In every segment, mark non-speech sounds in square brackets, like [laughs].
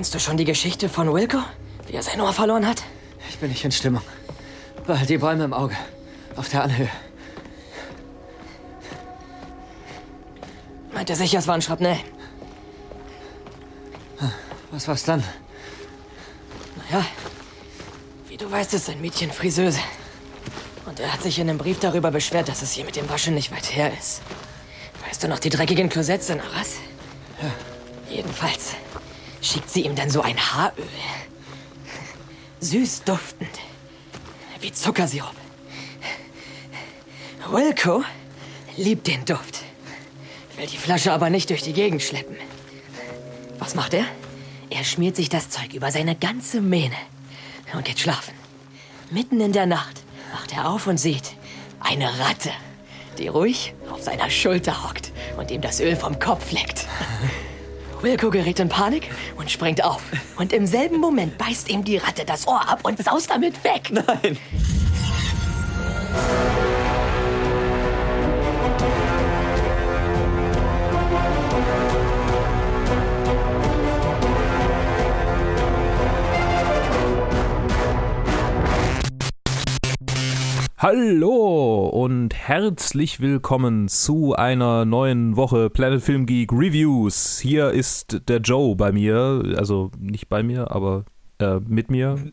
Kennst du schon die Geschichte von Wilco? Wie er sein Ohr verloren hat? Ich bin nicht in Stimmung. Behalt die Bäume im Auge. Auf der Anhöhe. Meint er sicher, es war ein Schrapnell? Was war's dann? Naja, wie du weißt, ist sein Mädchen Friseuse. Und er hat sich in einem Brief darüber beschwert, dass es hier mit dem Waschen nicht weit her ist. Weißt du noch die dreckigen Klosetts in Arras? Ja. Jedenfalls schickt sie ihm dann so ein Haaröl. Süß duftend. Wie Zuckersirup. Wilco liebt den Duft. Will die Flasche aber nicht durch die Gegend schleppen. Was macht er? Er schmiert sich das Zeug über seine ganze Mähne und geht schlafen. Mitten in der Nacht wacht er auf und sieht eine Ratte, die ruhig auf seiner Schulter hockt und ihm das Öl vom Kopf leckt. Wilco gerät in Panik und springt auf. Und im selben Moment beißt ihm die Ratte das Ohr ab und saust damit weg. Nein. Hallo und herzlich willkommen zu einer neuen Woche Planet Film Geek Reviews. Hier ist der Joe bei mir, also nicht bei mir, aber äh, mit mir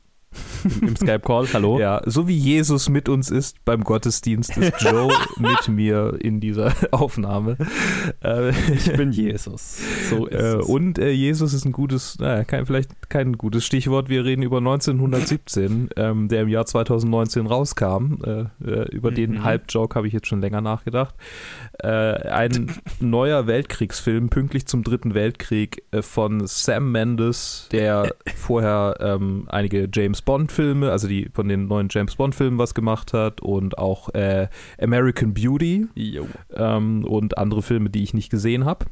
im Skype-Call. Hallo. Ja, so wie Jesus mit uns ist beim Gottesdienst, ist [laughs] Joe mit mir in dieser Aufnahme. Äh, ich bin Jesus. So ist äh, es. Und äh, Jesus ist ein gutes, naja, kein, vielleicht kein gutes Stichwort. Wir reden über 1917, ähm, der im Jahr 2019 rauskam. Äh, über mhm. den Halbjoke habe ich jetzt schon länger nachgedacht. Ein neuer Weltkriegsfilm, pünktlich zum Dritten Weltkrieg von Sam Mendes, der [laughs] vorher ähm, einige James Bond-Filme, also die von den neuen James Bond-Filmen was gemacht hat und auch äh, American Beauty ähm, und andere Filme, die ich nicht gesehen habe.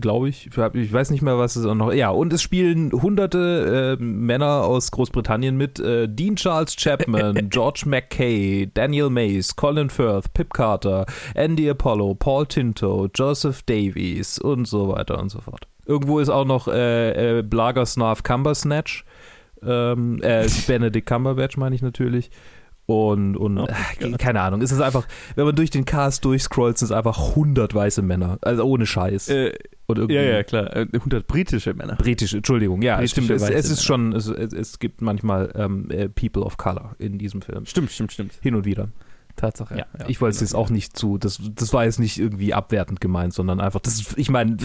Glaube ich. Ich weiß nicht mehr, was es noch. Ja, und es spielen hunderte äh, Männer aus Großbritannien mit. Äh, Dean Charles Chapman, [laughs] George McKay, Daniel Mays, Colin Firth, Pip Carter, Andy Apollo, Paul Tinto, Joseph Davies und so weiter und so fort. Irgendwo ist auch noch äh, äh, Blagersnav Cumbersnatch ähm, äh, Benedict Cumberbatch meine ich natürlich. Und, und oh, äh, keine Ahnung, es ist einfach, wenn man durch den Cast durchscrollt, sind es einfach 100 weiße Männer. Also ohne Scheiß. Äh, ja, ja, klar. 100 äh, britische Männer. Britische, Entschuldigung, ja, britische stimmt. Es, es, ist schon, es, es, gibt manchmal ähm, äh, People of Color in diesem Film. Stimmt, stimmt, stimmt. Hin und wieder. Tatsache. Ja, ja ich wollte es jetzt auch nicht zu, das, das war jetzt nicht irgendwie abwertend gemeint, sondern einfach, das, ich meine,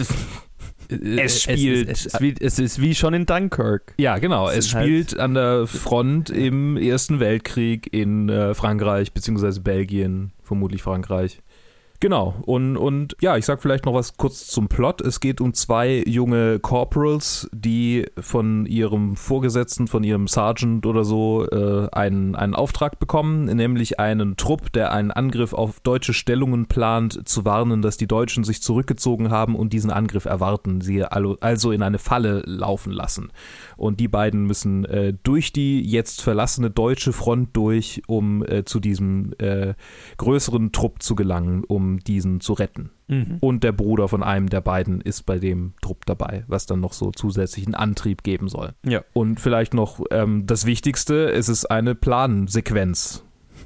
es spielt. Es, es, es, wie, es, ist wie schon in Dunkirk. Ja, genau. Es, spielt halt an der Front im Ersten Weltkrieg in äh, Frankreich, beziehungsweise Belgien, vermutlich Frankreich. Genau, und, und ja, ich sag vielleicht noch was kurz zum Plot. Es geht um zwei junge Corporals, die von ihrem Vorgesetzten, von ihrem Sergeant oder so, äh, einen, einen Auftrag bekommen, nämlich einen Trupp, der einen Angriff auf deutsche Stellungen plant, zu warnen, dass die Deutschen sich zurückgezogen haben und diesen Angriff erwarten, sie also in eine Falle laufen lassen. Und die beiden müssen äh, durch die jetzt verlassene deutsche Front durch, um äh, zu diesem äh, größeren Trupp zu gelangen, um diesen zu retten. Mhm. Und der Bruder von einem der beiden ist bei dem Trupp dabei, was dann noch so zusätzlichen Antrieb geben soll. Ja. Und vielleicht noch ähm, das Wichtigste, es ist eine Plansequenz.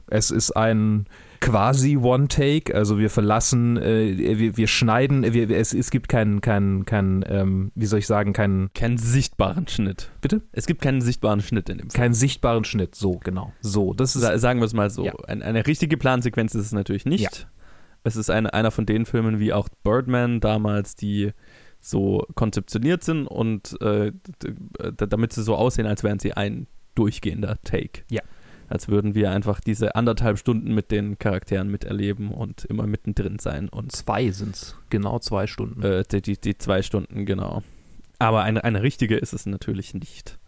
Es ist ein quasi One-Take. Also wir verlassen, äh, wir, wir schneiden, wir, es, es gibt keinen, keinen, keinen ähm, wie soll ich sagen, keinen. Keinen sichtbaren Schnitt. Bitte? Es gibt keinen sichtbaren Schnitt in dem Film. Keinen sichtbaren Schnitt, so, genau. So, das ist. Sagen wir es mal so. Ja. Eine, eine richtige Plansequenz ist es natürlich nicht. Ja. Es ist eine, einer von den Filmen wie auch Birdman damals, die so konzeptioniert sind und äh, damit sie so aussehen, als wären sie ein durchgehender Take. Ja als würden wir einfach diese anderthalb Stunden mit den Charakteren miterleben und immer mittendrin sein. Und zwei sind es, genau zwei Stunden. Äh, die, die, die, zwei Stunden, genau. Aber eine, eine richtige ist es natürlich nicht.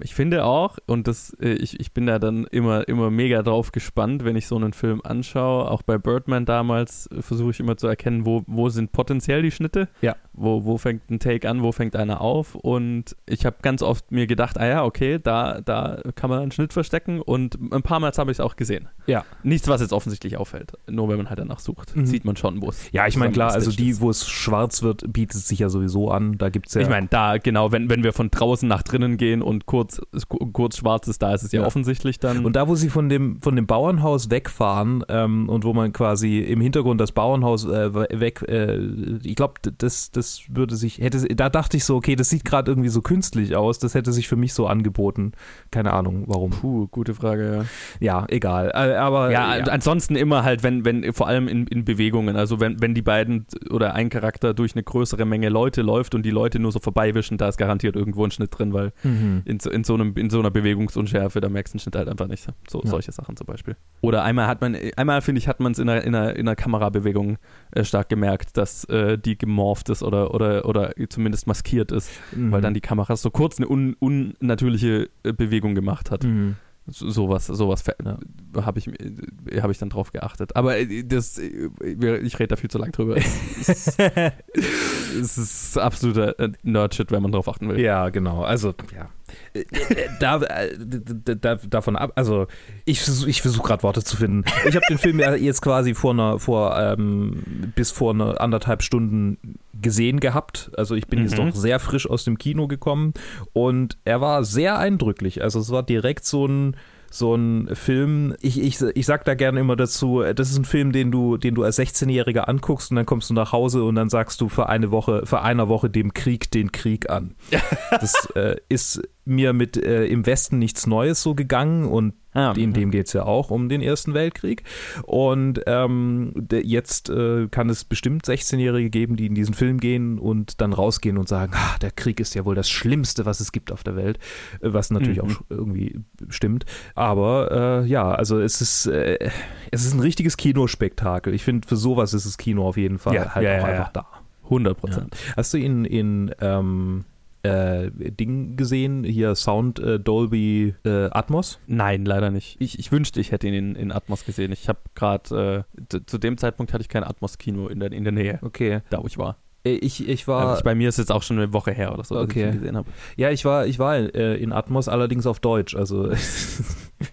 Ich finde auch, und das, äh, ich, ich bin da dann immer, immer mega drauf gespannt, wenn ich so einen Film anschaue. Auch bei Birdman damals äh, versuche ich immer zu erkennen, wo, wo sind potenziell die Schnitte. Ja. Wo, wo fängt ein Take an, wo fängt einer auf. Und ich habe ganz oft mir gedacht, ah ja, okay, da, da kann man einen Schnitt verstecken. Und ein paar Mal habe ich es auch gesehen. Ja. Nichts, was jetzt offensichtlich auffällt. Nur wenn man halt danach sucht, Mhm. sieht man schon, wo es Ja, ich meine, klar, also die, wo es schwarz wird, bietet sich ja sowieso an. Da gibt es ja. Ich meine, da, genau, wenn, wenn wir von draußen nach drinnen gehen und kurz, es ku- kurz schwarz ist, da ist es ja, Ja. offensichtlich dann. Und da, wo sie von dem, von dem Bauernhaus wegfahren ähm, und wo man quasi im Hintergrund das Bauernhaus äh, weg, äh, ich glaube, das, das würde sich, hätte, da dachte ich so, okay, das sieht gerade irgendwie so künstlich aus, das hätte sich für mich so angeboten. Keine Ahnung, warum. Puh, gute Frage, ja. Ja, egal. Äh, aber Ja, ansonsten immer halt, wenn, wenn, vor allem in, in Bewegungen, also wenn, wenn die beiden oder ein Charakter durch eine größere Menge Leute läuft und die Leute nur so vorbeiwischen, da ist garantiert irgendwo ein Schnitt drin, weil Mhm. in, so- in, so, einem, in so einer Bewegungsunschärfe, da merkst du den Schnitt halt einfach nicht. So, Ja. Solche Sachen zum Beispiel. Oder einmal hat man, einmal finde ich, hat man es in einer, in einer, in einer Kamerabewegung äh, stark gemerkt, dass äh, die gemorpht ist oder, oder, oder zumindest maskiert ist, Mhm. weil dann die Kamera so kurz eine un, unnatürliche äh, Bewegung gemacht hat. Mhm. So, sowas, sowas Ja. habe ich, äh, hab ich dann drauf geachtet. Aber äh, das, äh, ich rede da viel zu lang drüber. es, ist, [laughs] es ist absoluter Nerd-Shit, wenn man drauf achten will. Ja, genau. Also, ja. Da, da, davon ab, also ich, ich versuche gerade Worte zu finden. Ich habe den Film ja jetzt quasi vor einer, vor ähm, bis vor einer anderthalb Stunden gesehen gehabt. Also ich bin jetzt Mhm. noch sehr frisch aus dem Kino gekommen und er war sehr eindrücklich. Also es war direkt so ein so ein Film, ich, ich, ich sag da gerne immer dazu, das ist ein Film, den du, den du als 16-Jähriger anguckst und dann kommst du nach Hause und dann sagst du für eine Woche, für einer Woche dem Krieg den Krieg an. [laughs] Das äh, ist mir mit äh, im Westen nichts Neues so gegangen und Ah, in dem geht es ja auch um den Ersten Weltkrieg. Und ähm, jetzt äh, kann es bestimmt 16-Jährige geben, die in diesen Film gehen und dann rausgehen und sagen, ah, der Krieg ist ja wohl das Schlimmste, was es gibt auf der Welt. Äh, Was natürlich Mhm. auch irgendwie stimmt. Aber äh, ja, also es ist, äh, es ist ein richtiges Kinospektakel. Ich finde, für sowas ist das Kino auf jeden Fall Ja, halt ja, auch ja, einfach ja. da. 100 Prozent. Hast du ihn in ähm, äh, Ding gesehen? Hier Sound äh, Dolby äh, Atmos? Nein, leider nicht. Ich, ich wünschte, ich hätte ihn in, in Atmos gesehen. Ich habe gerade, äh, zu- dem Zeitpunkt hatte ich kein Atmos-Kino in der, in der Nähe, Okay. da wo ich war. Äh, Ich, ich Also war, ich, bei mir ist jetzt auch schon eine Woche her oder so, dass Okay. ich ihn gesehen habe. ja, ich war, ich war äh, in Atmos, allerdings auf Deutsch. Also,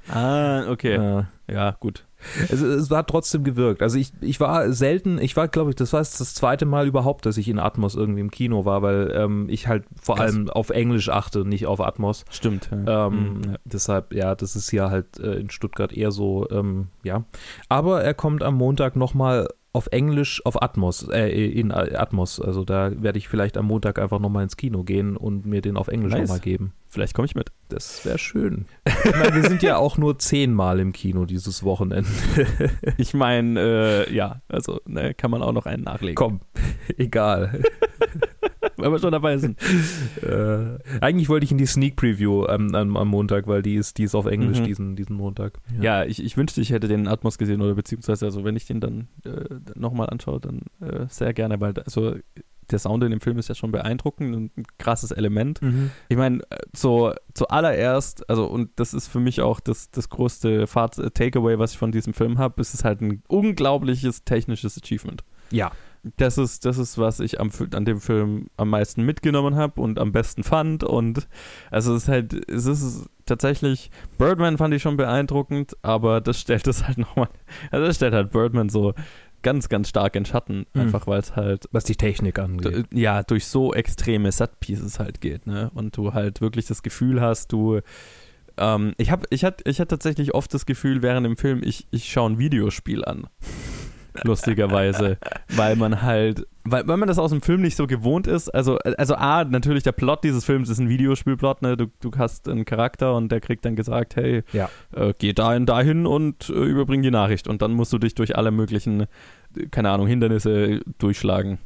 Ah, okay. [laughs] äh, Ja, gut. Es, es war trotzdem gewirkt. Also ich, ich war selten, ich war, glaube ich, das war jetzt das zweite Mal überhaupt, dass ich in Atmos irgendwie im Kino war, weil ähm, ich halt vor Krass. allem auf Englisch achte, nicht auf Atmos. Stimmt. Ja. Ähm, Mhm, ja. Deshalb, ja, das ist ja halt äh, in Stuttgart eher so, ähm, ja. Aber er kommt am Montag nochmal auf Englisch auf Atmos, äh, in Atmos. Also da werde ich vielleicht am Montag einfach nochmal ins Kino gehen und mir den auf Englisch Nice. nochmal geben. Vielleicht komme ich mit. Das wäre schön. Ich meine, wir sind ja auch nur zehnmal im Kino dieses Wochenende. [laughs] Ich meine, äh, ja, also ne, kann man auch noch einen nachlegen. Komm, egal. [laughs] Wenn wir schon dabei sind. äh, eigentlich wollte ich in die Sneak Preview ähm, am, am Montag, weil die ist, die ist auf Englisch Mhm. diesen, diesen Montag. Ja, ich, ich wünschte, ich hätte den Atmos gesehen oder beziehungsweise, also wenn ich den dann äh, nochmal anschaue, dann äh, sehr gerne, weil also der Sound in dem Film ist ja schon beeindruckend und ein krasses Element. Mhm. Ich meine, äh, so zuallererst, also und das ist für mich auch das, das größte Fahrt Takeaway, was ich von diesem Film habe, ist es halt ein unglaubliches technisches Achievement. Ja. Das ist, das ist, was ich am, an dem Film am meisten mitgenommen habe und am besten fand. Und also es ist halt, es ist tatsächlich, Birdman fand ich schon beeindruckend, aber das stellt es halt [laughs] nochmal, also das stellt halt Birdman so ganz, ganz stark in Schatten, Mhm. einfach weil es halt Was die Technik angeht. ja, durch so extreme Set-Pieces halt geht, ne? Und du halt wirklich das Gefühl hast, du. Ähm, ich habe ich hatte ich hatte tatsächlich oft das Gefühl während dem Film, ich, ich schaue ein Videospiel an. Lustigerweise. weil man halt. Weil, weil man das aus dem Film nicht so gewohnt ist. Also, also A, natürlich der Plot dieses Films ist ein Videospielplot, ne? Du, du hast einen Charakter und der kriegt dann gesagt, hey, Ja. äh, geh dahin, dahin und äh, überbring die Nachricht. Und dann musst du dich durch alle möglichen, keine Ahnung, Hindernisse durchschlagen.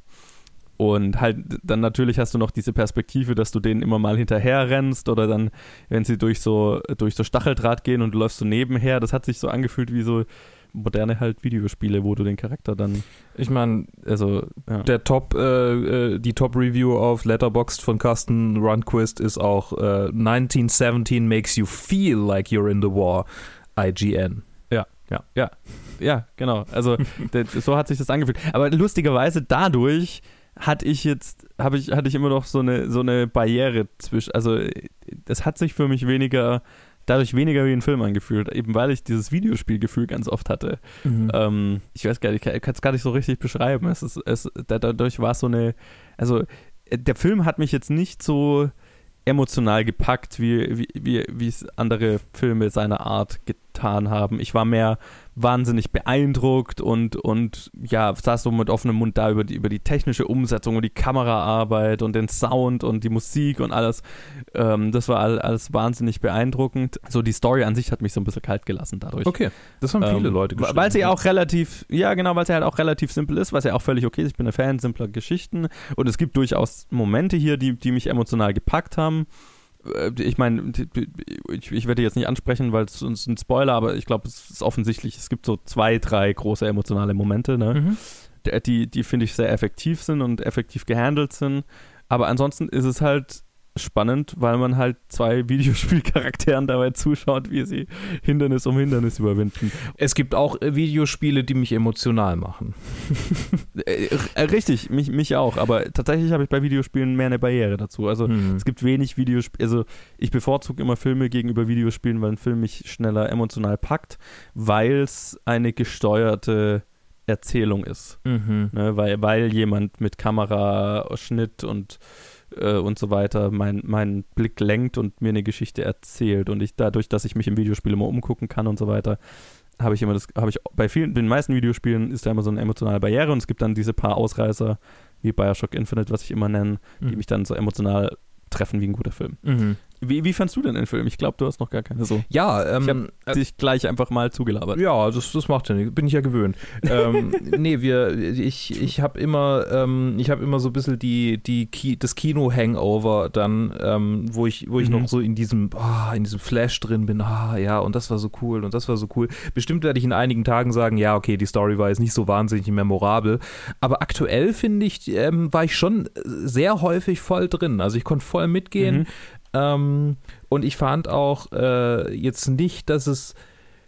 Und halt, dann natürlich hast du noch diese Perspektive, dass du denen immer mal hinterher rennst oder dann, wenn sie durch so, durch so Stacheldraht gehen und du läufst so nebenher, das hat sich so angefühlt wie so, moderne halt Videospiele, wo du den Charakter dann, Ich meine, also, ja. der Top, äh, äh, die Top-Review auf Letterboxd von Carsten Runquist ist auch äh, 1917 makes you feel like you're in the war. IGN. Ja, genau. Also [laughs] so hat sich das angefühlt. Aber lustigerweise dadurch hatte ich jetzt, habe ich, hatte ich immer noch so eine, so eine Barriere zwischen, also das hat sich für mich weniger, dadurch weniger wie ein Film angefühlt, eben weil ich dieses Videospielgefühl ganz oft hatte. Mhm. Ähm, ich weiß gar nicht, ich kann es gar nicht so richtig beschreiben. Es ist, es, da- dadurch war es so eine, also äh, der Film hat mich jetzt nicht so emotional gepackt, wie, wie, wie, wie es andere Filme seiner Art getan haben. Ich war mehr wahnsinnig beeindruckt und, und ja, saß so mit offenem Mund da über die, über die technische Umsetzung und die Kameraarbeit und den Sound und die Musik und alles. Ähm, das war all, alles wahnsinnig beeindruckend. So die Story an sich hat mich so ein bisschen kalt gelassen dadurch. Okay, das haben viele Ähm, Leute Weil geschrieben. sie auch relativ, ja genau, weil sie halt auch relativ simpel ist, was ja auch völlig okay ist. Ich bin ein Fan simpler Geschichten und es gibt durchaus Momente hier, die, die mich emotional gepackt haben. Äh, Ich meine, ich, ich werde jetzt nicht ansprechen, weil es uns ein Spoiler, aber ich glaube, es ist offensichtlich, es gibt so zwei, drei große emotionale Momente, ne? Mhm. die, die, die finde ich sehr effektiv sind und effektiv gehandelt sind. Aber ansonsten ist es halt spannend, weil man halt zwei [laughs] Videospielcharakteren dabei zuschaut, wie sie Hindernis um Hindernis überwinden. Es gibt auch äh, Videospiele, die mich emotional machen. [laughs] Äh, äh, richtig, mich, mich auch, aber tatsächlich habe ich bei Videospielen mehr eine Barriere dazu. Also Hm. es gibt wenig Videospiele, also ich bevorzuge immer Filme gegenüber Videospielen, weil ein Film mich schneller emotional packt, weil es eine gesteuerte Erzählung ist. Mhm. Ne? Weil, weil jemand mit Kamera, Schnitt und äh, und so weiter meinen mein Blick lenkt und mir eine Geschichte erzählt. Und ich dadurch, dass ich mich im Videospiel immer umgucken kann und so weiter, habe ich immer das, habe ich bei vielen, den meisten Videospielen ist da immer so eine emotionale Barriere und es gibt dann diese paar Ausreißer wie Bioshock Infinite, was ich immer nenne, die Mhm. mich dann so emotional treffen wie ein guter Film. Mhm. Wie, wie fandst du denn den Film? Ich glaube, du hast noch gar keine so. Ja, ähm, Ich habe dich gleich einfach mal zugelabert. Ja, das, das macht ja nichts. Bin ich ja gewöhnt. ähm, [laughs] nee, wir, ich, ich habe immer, ähm, ich habe immer so ein bisschen die, die Ki das Kino-Hangover dann, ähm, wo ich, wo ich Mhm. noch so in diesem, ah, in diesem Flash drin bin, ah, ja, und das war so cool und das war so cool. Bestimmt werde ich in einigen Tagen sagen, ja, okay, die Story war jetzt nicht so wahnsinnig memorabel. Aber aktuell finde ich, ähm, war ich schon sehr häufig voll drin. Also ich konnte voll mitgehen. Mhm. Ähm, und ich fand auch äh, jetzt nicht, dass es.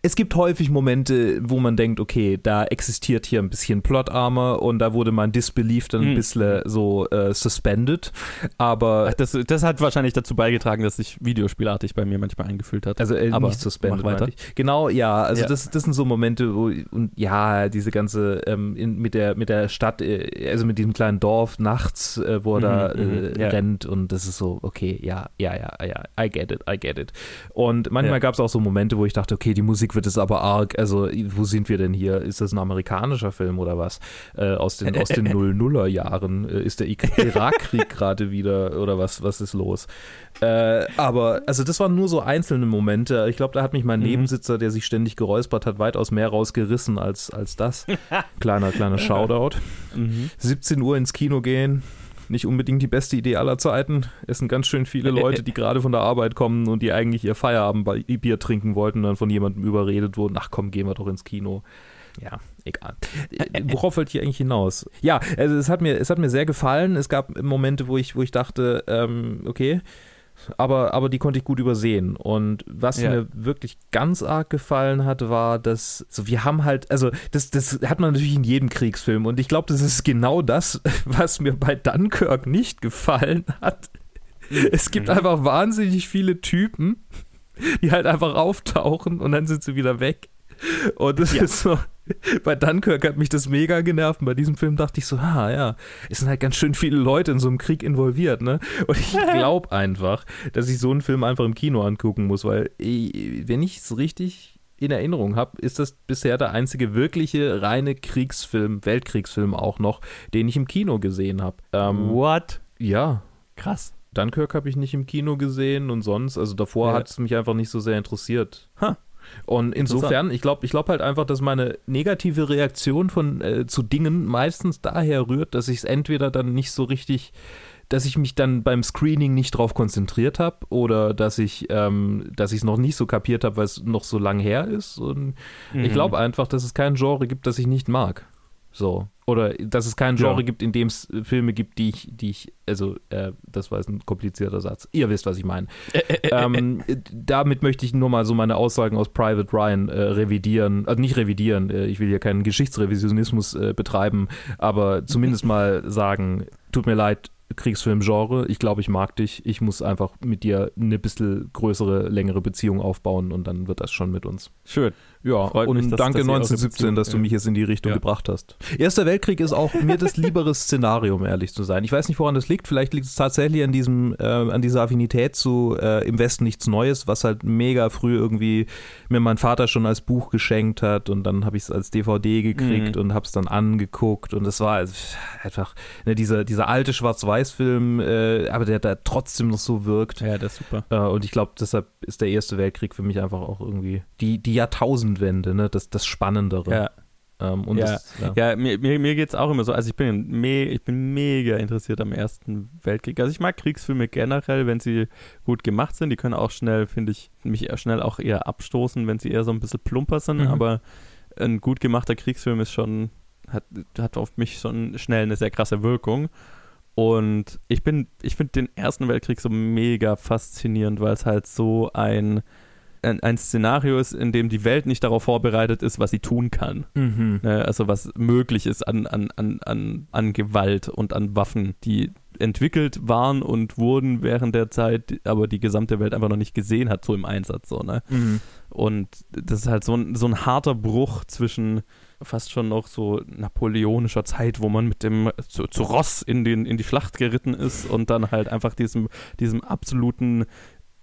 Es gibt häufig Momente, wo man denkt, okay, da existiert hier ein bisschen Plot-Armor und da wurde mein Disbelief dann ein Hm. bisschen so äh, suspended. Aber Ach, das, das hat wahrscheinlich dazu beigetragen, dass sich Videospielartig bei mir manchmal eingefühlt hat. Also äh, Aber nicht suspended, weiter. Genau, ja, also Ja. Das, das sind so Momente, wo und ja, diese ganze ähm, in, mit der mit der Stadt, äh, also mit diesem kleinen Dorf nachts, äh, wo er da Mhm, mhm, äh, ja. rennt und das ist so, okay, ja, ja, ja, ja, I get it, I get it. Und manchmal Ja. gab es auch so Momente, wo ich dachte, okay, die Musik wird es aber arg, also wo sind wir denn hier? Ist das ein amerikanischer Film oder was? Äh, aus den aus den [laughs] Null-Nuller Jahren äh, ist der Irakkrieg [laughs] gerade wieder oder was was ist los? Äh, aber, also das waren nur so einzelne Momente. Ich glaube, da hat mich mein Mhm. Nebensitzer, der sich ständig geräuspert hat, weitaus mehr rausgerissen als, als das. [laughs] kleiner, kleiner Shoutout. Mhm. 17 Uhr ins Kino gehen. Nicht unbedingt die beste Idee aller Zeiten. Es sind ganz schön viele Leute, die gerade von der Arbeit kommen und die eigentlich ihr Feierabendbier trinken wollten und dann von jemandem überredet wurden, ach komm, gehen wir doch ins Kino. Ja, egal. Worauf wollte ich eigentlich hinaus? Ja, also es hat mir, es hat mir sehr gefallen. Es gab Momente, wo ich, wo ich dachte, ähm, okay, aber, aber die konnte ich gut übersehen. Und was Ja. mir wirklich ganz arg gefallen hat, war, dass so wir haben halt, also das, das hat man natürlich in jedem Kriegsfilm und ich glaube, das ist genau das, [laughs] was mir bei Dunkirk nicht gefallen hat. Es gibt Mhm. einfach wahnsinnig viele Typen, die halt einfach auftauchen und dann sind sie wieder weg. Und das Ja. ist so, bei Dunkirk hat mich das mega genervt. Und bei diesem Film dachte ich so, ah ja, es sind halt ganz schön viele Leute in so einem Krieg involviert, ne? Und ich [laughs] glaube einfach, dass ich so einen Film einfach im Kino angucken muss, weil wenn ich es richtig in Erinnerung habe, ist das bisher der einzige wirkliche reine Kriegsfilm, Weltkriegsfilm auch noch, den ich im Kino gesehen habe. Ähm, What? ja, Krass. Dunkirk habe ich nicht im Kino gesehen und sonst, also davor Ja. hat es mich einfach nicht so sehr interessiert. Ha. Und insofern, ich glaube ich glaub halt einfach, dass meine negative Reaktion von äh, zu Dingen meistens daher rührt, dass ich es entweder dann nicht so richtig dass ich mich dann beim Screening nicht drauf konzentriert habe oder dass ich ähm, dass ich es noch nicht so kapiert habe, weil es noch so lang her ist. Und Mhm. ich glaube einfach, dass es kein Genre gibt, das ich nicht mag. So. Oder dass es kein Genre Ja. gibt, in dem es äh, Filme gibt, die ich, die ich, also, äh, das war jetzt ein komplizierter Satz. Ihr wisst, was ich meine. [laughs] ähm, äh, damit möchte ich nur mal so meine Aussagen aus Private Ryan äh, revidieren. Also nicht revidieren, äh, ich will hier keinen Geschichtsrevisionismus betreiben, aber zumindest mal [laughs] sagen, tut mir leid, Kriegsfilm-Genre, ich glaube, ich mag dich. Ich muss einfach mit dir eine bisschen größere, längere Beziehung aufbauen und dann wird das schon mit uns. Schön. Ja, Freut und mich, dass- danke dass ihr eure 1917, Beziehung- dass du mich jetzt in die Richtung Ja. gebracht hast. Erster Weltkrieg ist auch mir das liebere Szenario, um ehrlich zu sein. Ich weiß nicht, woran das liegt. Vielleicht liegt es tatsächlich an diesem, äh, an dieser Affinität zu äh, im Westen nichts Neues, was halt mega früh irgendwie mir mein Vater schon als Buch geschenkt hat und dann habe ich es als DVD gekriegt Mhm. und habe es dann angeguckt und es war also einfach ne, dieser, dieser alte Schwarz-Weiß-Film, äh, aber der da trotzdem noch so wirkt. Ja, das ist super. Äh, und ich glaube, deshalb ist der Erste Weltkrieg für mich einfach auch irgendwie die, die Jahrtausendwende, ne? das, das Spannendere. Ja, Ähm, und Ja. Das, ja. ja mir, mir, mir geht es auch immer so. Also ich bin, me ich bin mega interessiert am Ersten Weltkrieg. Also ich mag Kriegsfilme generell, wenn sie gut gemacht sind. Die können auch schnell, finde ich, mich schnell auch eher abstoßen, wenn sie eher so ein bisschen plumper sind. Mhm. Aber ein gut gemachter Kriegsfilm ist schon, hat, hat auf mich schon schnell eine sehr krasse Wirkung. Und ich bin, ich finde den Ersten Weltkrieg so mega faszinierend, weil es halt so ein, ein, ein Szenario ist, in dem die Welt nicht darauf vorbereitet ist, was sie tun kann. Mhm. Ne, also was möglich ist an, an, an, an, an Gewalt und an Waffen, die entwickelt waren und wurden während der Zeit, aber die gesamte Welt einfach noch nicht gesehen hat, so im Einsatz. So, ne? Mhm. Und das ist halt so ein, so ein harter Bruch zwischen fast schon noch so napoleonischer Zeit, wo man mit dem zu, zu Ross in, den, in die Schlacht geritten ist und dann halt einfach diesem, diesem absoluten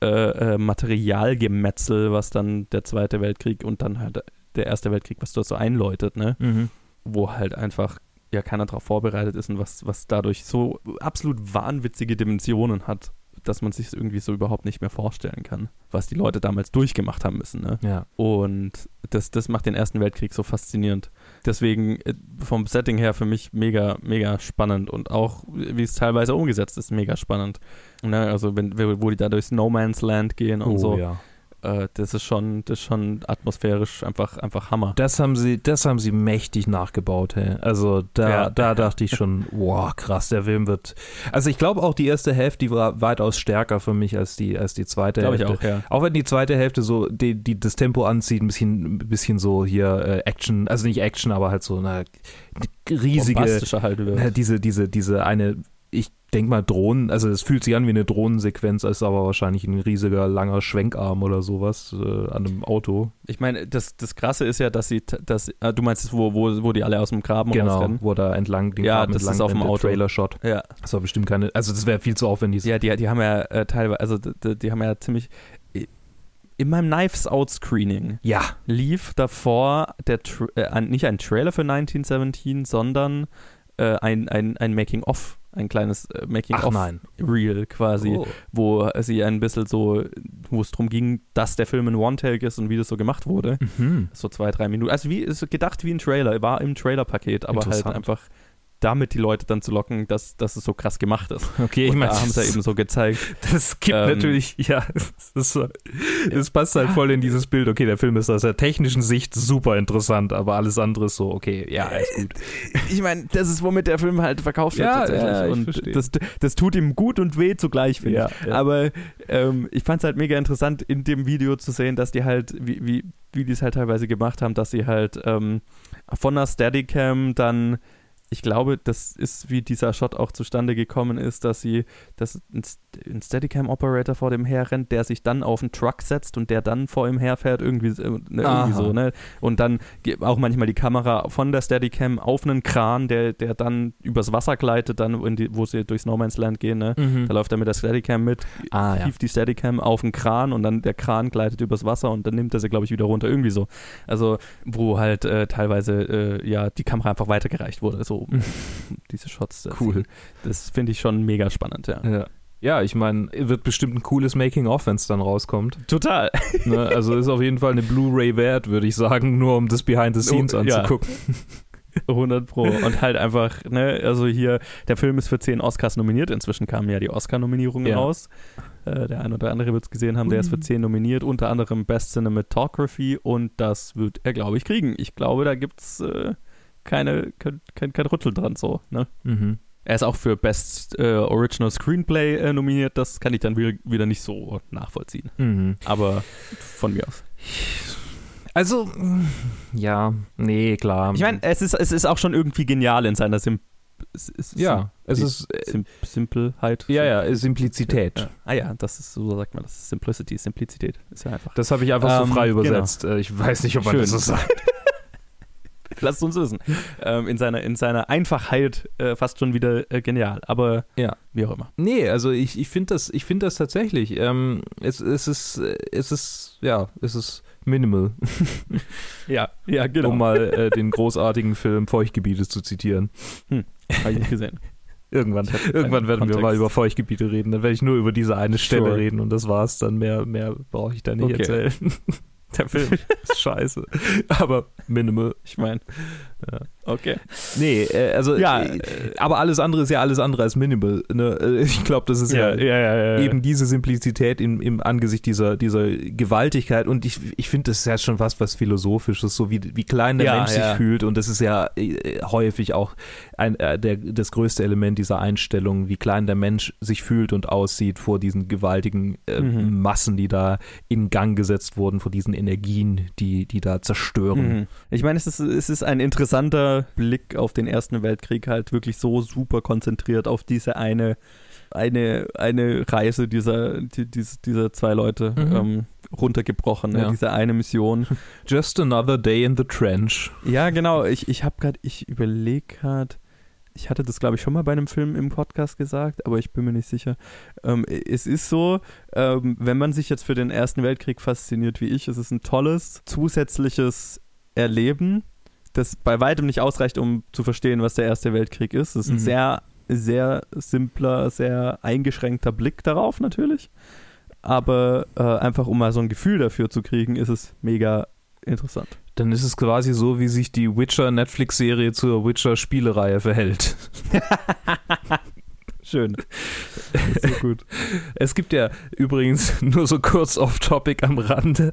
äh, äh, Materialgemetzel, was dann der Zweite Weltkrieg und dann halt der Erste Weltkrieg, was dort so einläutet, ne? Mhm. Wo halt einfach ja keiner darauf vorbereitet ist und was, was dadurch so absolut wahnwitzige Dimensionen hat, dass man sich irgendwie so überhaupt nicht mehr vorstellen kann, was die Leute damals durchgemacht haben müssen, ne? Ja. Und das, das macht den Ersten Weltkrieg so faszinierend. Deswegen äh, vom Setting her für mich mega, mega spannend und auch wie es teilweise umgesetzt ist, mega spannend. Ne, also wenn, wo die da durchs No Man's Land gehen und Oh, so, ja. Äh, das ist schon, das ist schon atmosphärisch einfach, einfach Hammer. Das haben sie, das haben sie mächtig nachgebaut, hey. Also da, Ja. da dachte ich schon, [laughs] wow, krass, der Film wird. Also ich glaube auch die erste Hälfte, die war weitaus stärker für mich als die, als die zweite Glaube ich Hälfte. auch, ja. Auch wenn die zweite Hälfte so die, die das Tempo anzieht, ein bisschen, ein bisschen so hier äh, Action, also nicht Action, aber halt so eine riesige, halt diese, diese, diese eine, ich denke mal Drohnen, also es fühlt sich an wie eine Drohnensequenz, ist aber wahrscheinlich ein riesiger, langer Schwenkarm oder sowas äh, an einem Auto. Ich meine, das, das Krasse ist ja, dass sie, dass, ah, du meinst, wo, wo, wo die alle aus dem Graben Genau, rausrennen? wo da entlang den Ja, Graben das entlang ist auf dem Auto. Trailer-Shot. Ja, Das war bestimmt keine, also das wäre viel zu aufwendig. ja die, die haben ja äh, teilweise, also die, die haben ja ziemlich, in meinem Knives Out Screening ja. lief davor der, Tra- äh, nicht ein Trailer für 1917, sondern äh, ein, ein, ein Making-of, ein kleines äh, Ach Making-of nein. Reel quasi, Oh. wo sie ein bisschen so, wo es darum ging, dass der Film ein One-Take ist und wie das so gemacht wurde. Mhm. So zwei, drei Minuten. Also wie ist gedacht wie ein Trailer, war im Trailer-Paket, aber halt einfach damit die Leute dann zu locken, dass, dass es so krass gemacht ist. [laughs] Okay, ich meine, da haben sie eben so gezeigt. [laughs] das gibt Ähm, natürlich, ja, [laughs] das, ist das passt halt voll in dieses Bild. Okay, der Film ist aus der technischen Sicht super interessant, aber alles andere ist so, okay, ja, ist gut. Ich meine, das ist, womit der Film halt verkauft wird Ja, tatsächlich. ja, und verstehe. das, das tut ihm gut und weh zugleich, finde Ja, ich. ja. Aber ähm, ich fand es halt mega interessant, in dem Video zu sehen, dass die halt, wie, wie, wie die es halt teilweise gemacht haben, dass sie halt ähm, von einer Steadicam dann ich glaube, das ist, wie dieser Shot auch zustande gekommen ist, dass sie, dass ein, St- ein Steadicam-Operator vor dem herrennt, der sich dann auf einen Truck setzt und der dann vor ihm herfährt, irgendwie, äh, ne, irgendwie so, ne? Und dann auch manchmal die Kamera von der Steadicam auf einen Kran, der, der dann übers Wasser gleitet, dann, die, wo sie durchs No Man's Land gehen, ne? Da läuft er mit der Steadicam mit, Ah, ja. die Steadicam auf den Kran und dann der Kran gleitet übers Wasser und dann nimmt er sie, glaube ich, wieder runter. Irgendwie so. Also, wo halt äh, teilweise äh, ja die Kamera einfach weitergereicht wurde. So [laughs] diese Shots. Das, Cool. Das finde ich schon mega spannend, ja. Ja. Ja, ich meine, wird bestimmt ein cooles Making-of, wenn es dann rauskommt. Total. Ne? Also ist auf jeden Fall eine Blu-ray wert, würde ich sagen, nur um das Behind the Scenes Oh, ja. anzugucken. [laughs] 100 Pro. Und halt einfach, ne, also hier, der Film ist für 10 Oscars nominiert. Inzwischen kamen ja die Oscar-Nominierungen Ja. raus. Äh, der eine oder andere wird es gesehen haben, der ist für 10 nominiert, unter anderem Best Cinematography und das wird er, glaube ich, kriegen. Ich glaube, da gibt es äh, keine, kein, kein, kein Rüttel dran so, ne? Mhm. Er ist auch für Best äh, Original Screenplay äh, nominiert, das kann ich dann wieder, nicht so nachvollziehen. Mhm. Aber von mir aus. Also, ja, nee, klar. Ich meine, es ist, es ist auch schon irgendwie genial in seiner Sim es ist ja, es ist, äh, Sim Simpelheit. ja, ja, Simplizität. Ja. Ah ja, das ist, so sagt man das. Simplicity, Simplizität. Ist ja einfach. Das habe ich einfach Ähm, so frei genau. übersetzt. Äh, Ich weiß nicht, ob man Schön. das so sagt. [laughs] [laughs] Lasst uns wissen. Ähm, in, seiner, in seiner Einfachheit äh, fast schon wieder äh, genial. Aber Ja. wie auch immer. Nee, also ich, ich finde das, ich find das tatsächlich. Ähm, es, es, ist, es ist, ja, es ist minimal, [laughs] Ja, ja, genau. um mal äh, den großartigen Film Feuchtgebiete zu zitieren. Habe ich nicht gesehen. Irgendwann, irgendwann werden wir Kontext. mal über Feuchtgebiete reden. Dann werde ich nur über diese eine Stelle Sure. reden und das war's dann. Mehr, mehr brauche ich da nicht Okay. erzählen. Der Film ist scheiße. Aber minimal. Ich meine. Okay. Nee, äh, also, Ja, äh, aber alles andere ist ja alles andere als minimal. Ne? Äh, Ich glaube, das ist ja, ja, ja. eben diese Simplizität im, im Angesicht dieser, dieser Gewaltigkeit. Und ich, ich finde, das ist ja schon fast was Philosophisches, so wie, wie klein der Mensch sich fühlt. Und das ist ja äh, häufig auch ein, äh, der, das größte Element dieser Einstellung, wie klein der Mensch sich fühlt und aussieht vor diesen gewaltigen äh, Mhm. Massen, die da in Gang gesetzt wurden, vor diesen Energien, die, die da zerstören. Mhm. Ich meine, es ist, es ist ein interessanter Blick auf den Ersten Weltkrieg, halt wirklich so super konzentriert auf diese eine, eine, eine Reise dieser, die, dies- dieser zwei Leute Mhm. ähm, runtergebrochen, ne? Ja. diese eine Mission. [laughs] Just another day in the trench. ja, genau, ich, ich habe gerade, ich überlege gerade, ich hatte das glaube ich schon mal bei einem Film im Podcast gesagt, aber ich bin mir nicht sicher. Ähm, es ist so, ähm, wenn man sich jetzt für den Ersten Weltkrieg fasziniert wie ich, es ist ein tolles zusätzliches Erleben, das bei weitem nicht ausreicht, um zu verstehen, was der Erste Weltkrieg ist. Es ist ein Mhm. sehr, sehr simpler, sehr eingeschränkter Blick darauf natürlich. Aber äh, einfach um mal so ein Gefühl dafür zu kriegen, ist es mega interessant. Dann ist es quasi so, wie sich die Witcher-Netflix-Serie zur Witcher-Spielereihe verhält. [laughs] Schön. [laughs] so gut. Es gibt ja übrigens [laughs] nur so kurz off-topic am Rande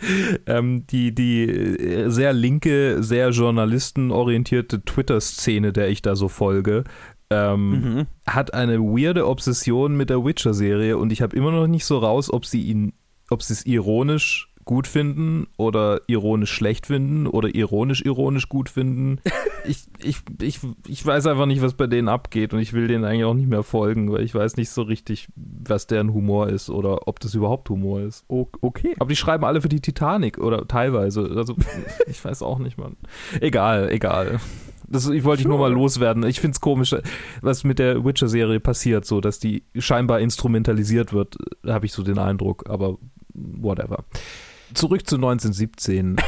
[laughs] ähm, die, die äh, sehr linke, sehr journalistenorientierte Twitter-Szene, der ich da so folge, ähm, Mhm. hat eine weirde Obsession mit der Witcher-Serie und ich habe immer noch nicht so raus, ob sie ihn, ob sie es ironisch gut finden oder ironisch schlecht finden oder ironisch ironisch gut finden. [laughs] Ich, ich, ich, ich weiß einfach nicht, was bei denen abgeht und ich will denen eigentlich auch nicht mehr folgen, weil ich weiß nicht so richtig, was deren Humor ist oder ob das überhaupt Humor ist. Okay. Aber die schreiben alle für die Titanic oder teilweise. Also [laughs] ich weiß auch nicht, Mann. Egal, egal. Das ich wollte ich nur mal loswerden. Ich finde es komisch, was mit der Witcher-Serie passiert, so dass die scheinbar instrumentalisiert wird, habe ich so den Eindruck, aber whatever. Zurück zu 1917. [laughs]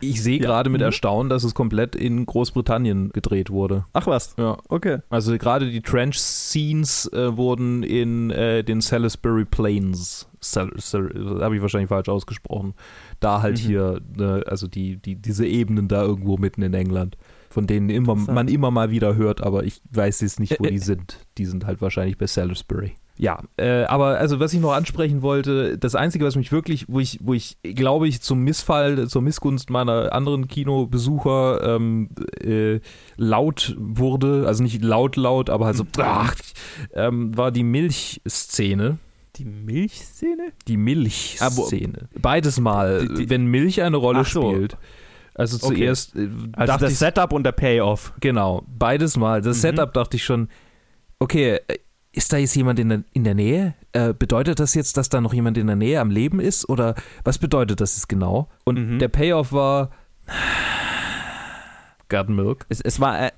Ich sehe Ja. gerade mit Mhm. Erstaunen, dass es komplett in Großbritannien gedreht wurde. Ach was. Ja. Okay. Also gerade die Trench-Scenes äh, wurden in äh, den Salisbury Plains, Sal Sal habe ich wahrscheinlich falsch ausgesprochen, da halt Mhm. hier, ne, also die, die, diese Ebenen da irgendwo mitten in England, von denen immer, man immer mal wieder hört, aber ich weiß jetzt nicht, wo die sind. Die sind halt wahrscheinlich bei Salisbury. Ja, äh, aber also was ich noch ansprechen wollte, das Einzige, was mich wirklich, wo ich, wo ich glaube ich zum Missfall, zur Missgunst meiner anderen Kinobesucher ähm, äh, laut wurde, also nicht laut laut, aber halt so, ach, ähm, war die Milchszene. Die Milchszene? Die Milchszene. Beides mal, Die- die- wenn Milch eine Rolle so. spielt. Also Okay. zuerst äh, Also dachte das ich, Setup und der Payoff. Genau, beides mal. Das Mhm. Setup dachte ich schon, okay, äh, ist da jetzt jemand in der, in der Nähe? Äh, bedeutet das jetzt, dass da noch jemand in der Nähe am Leben ist? Oder was bedeutet das jetzt genau? Und Mhm. der Payoff war Garden Milk. Es, es war, äh,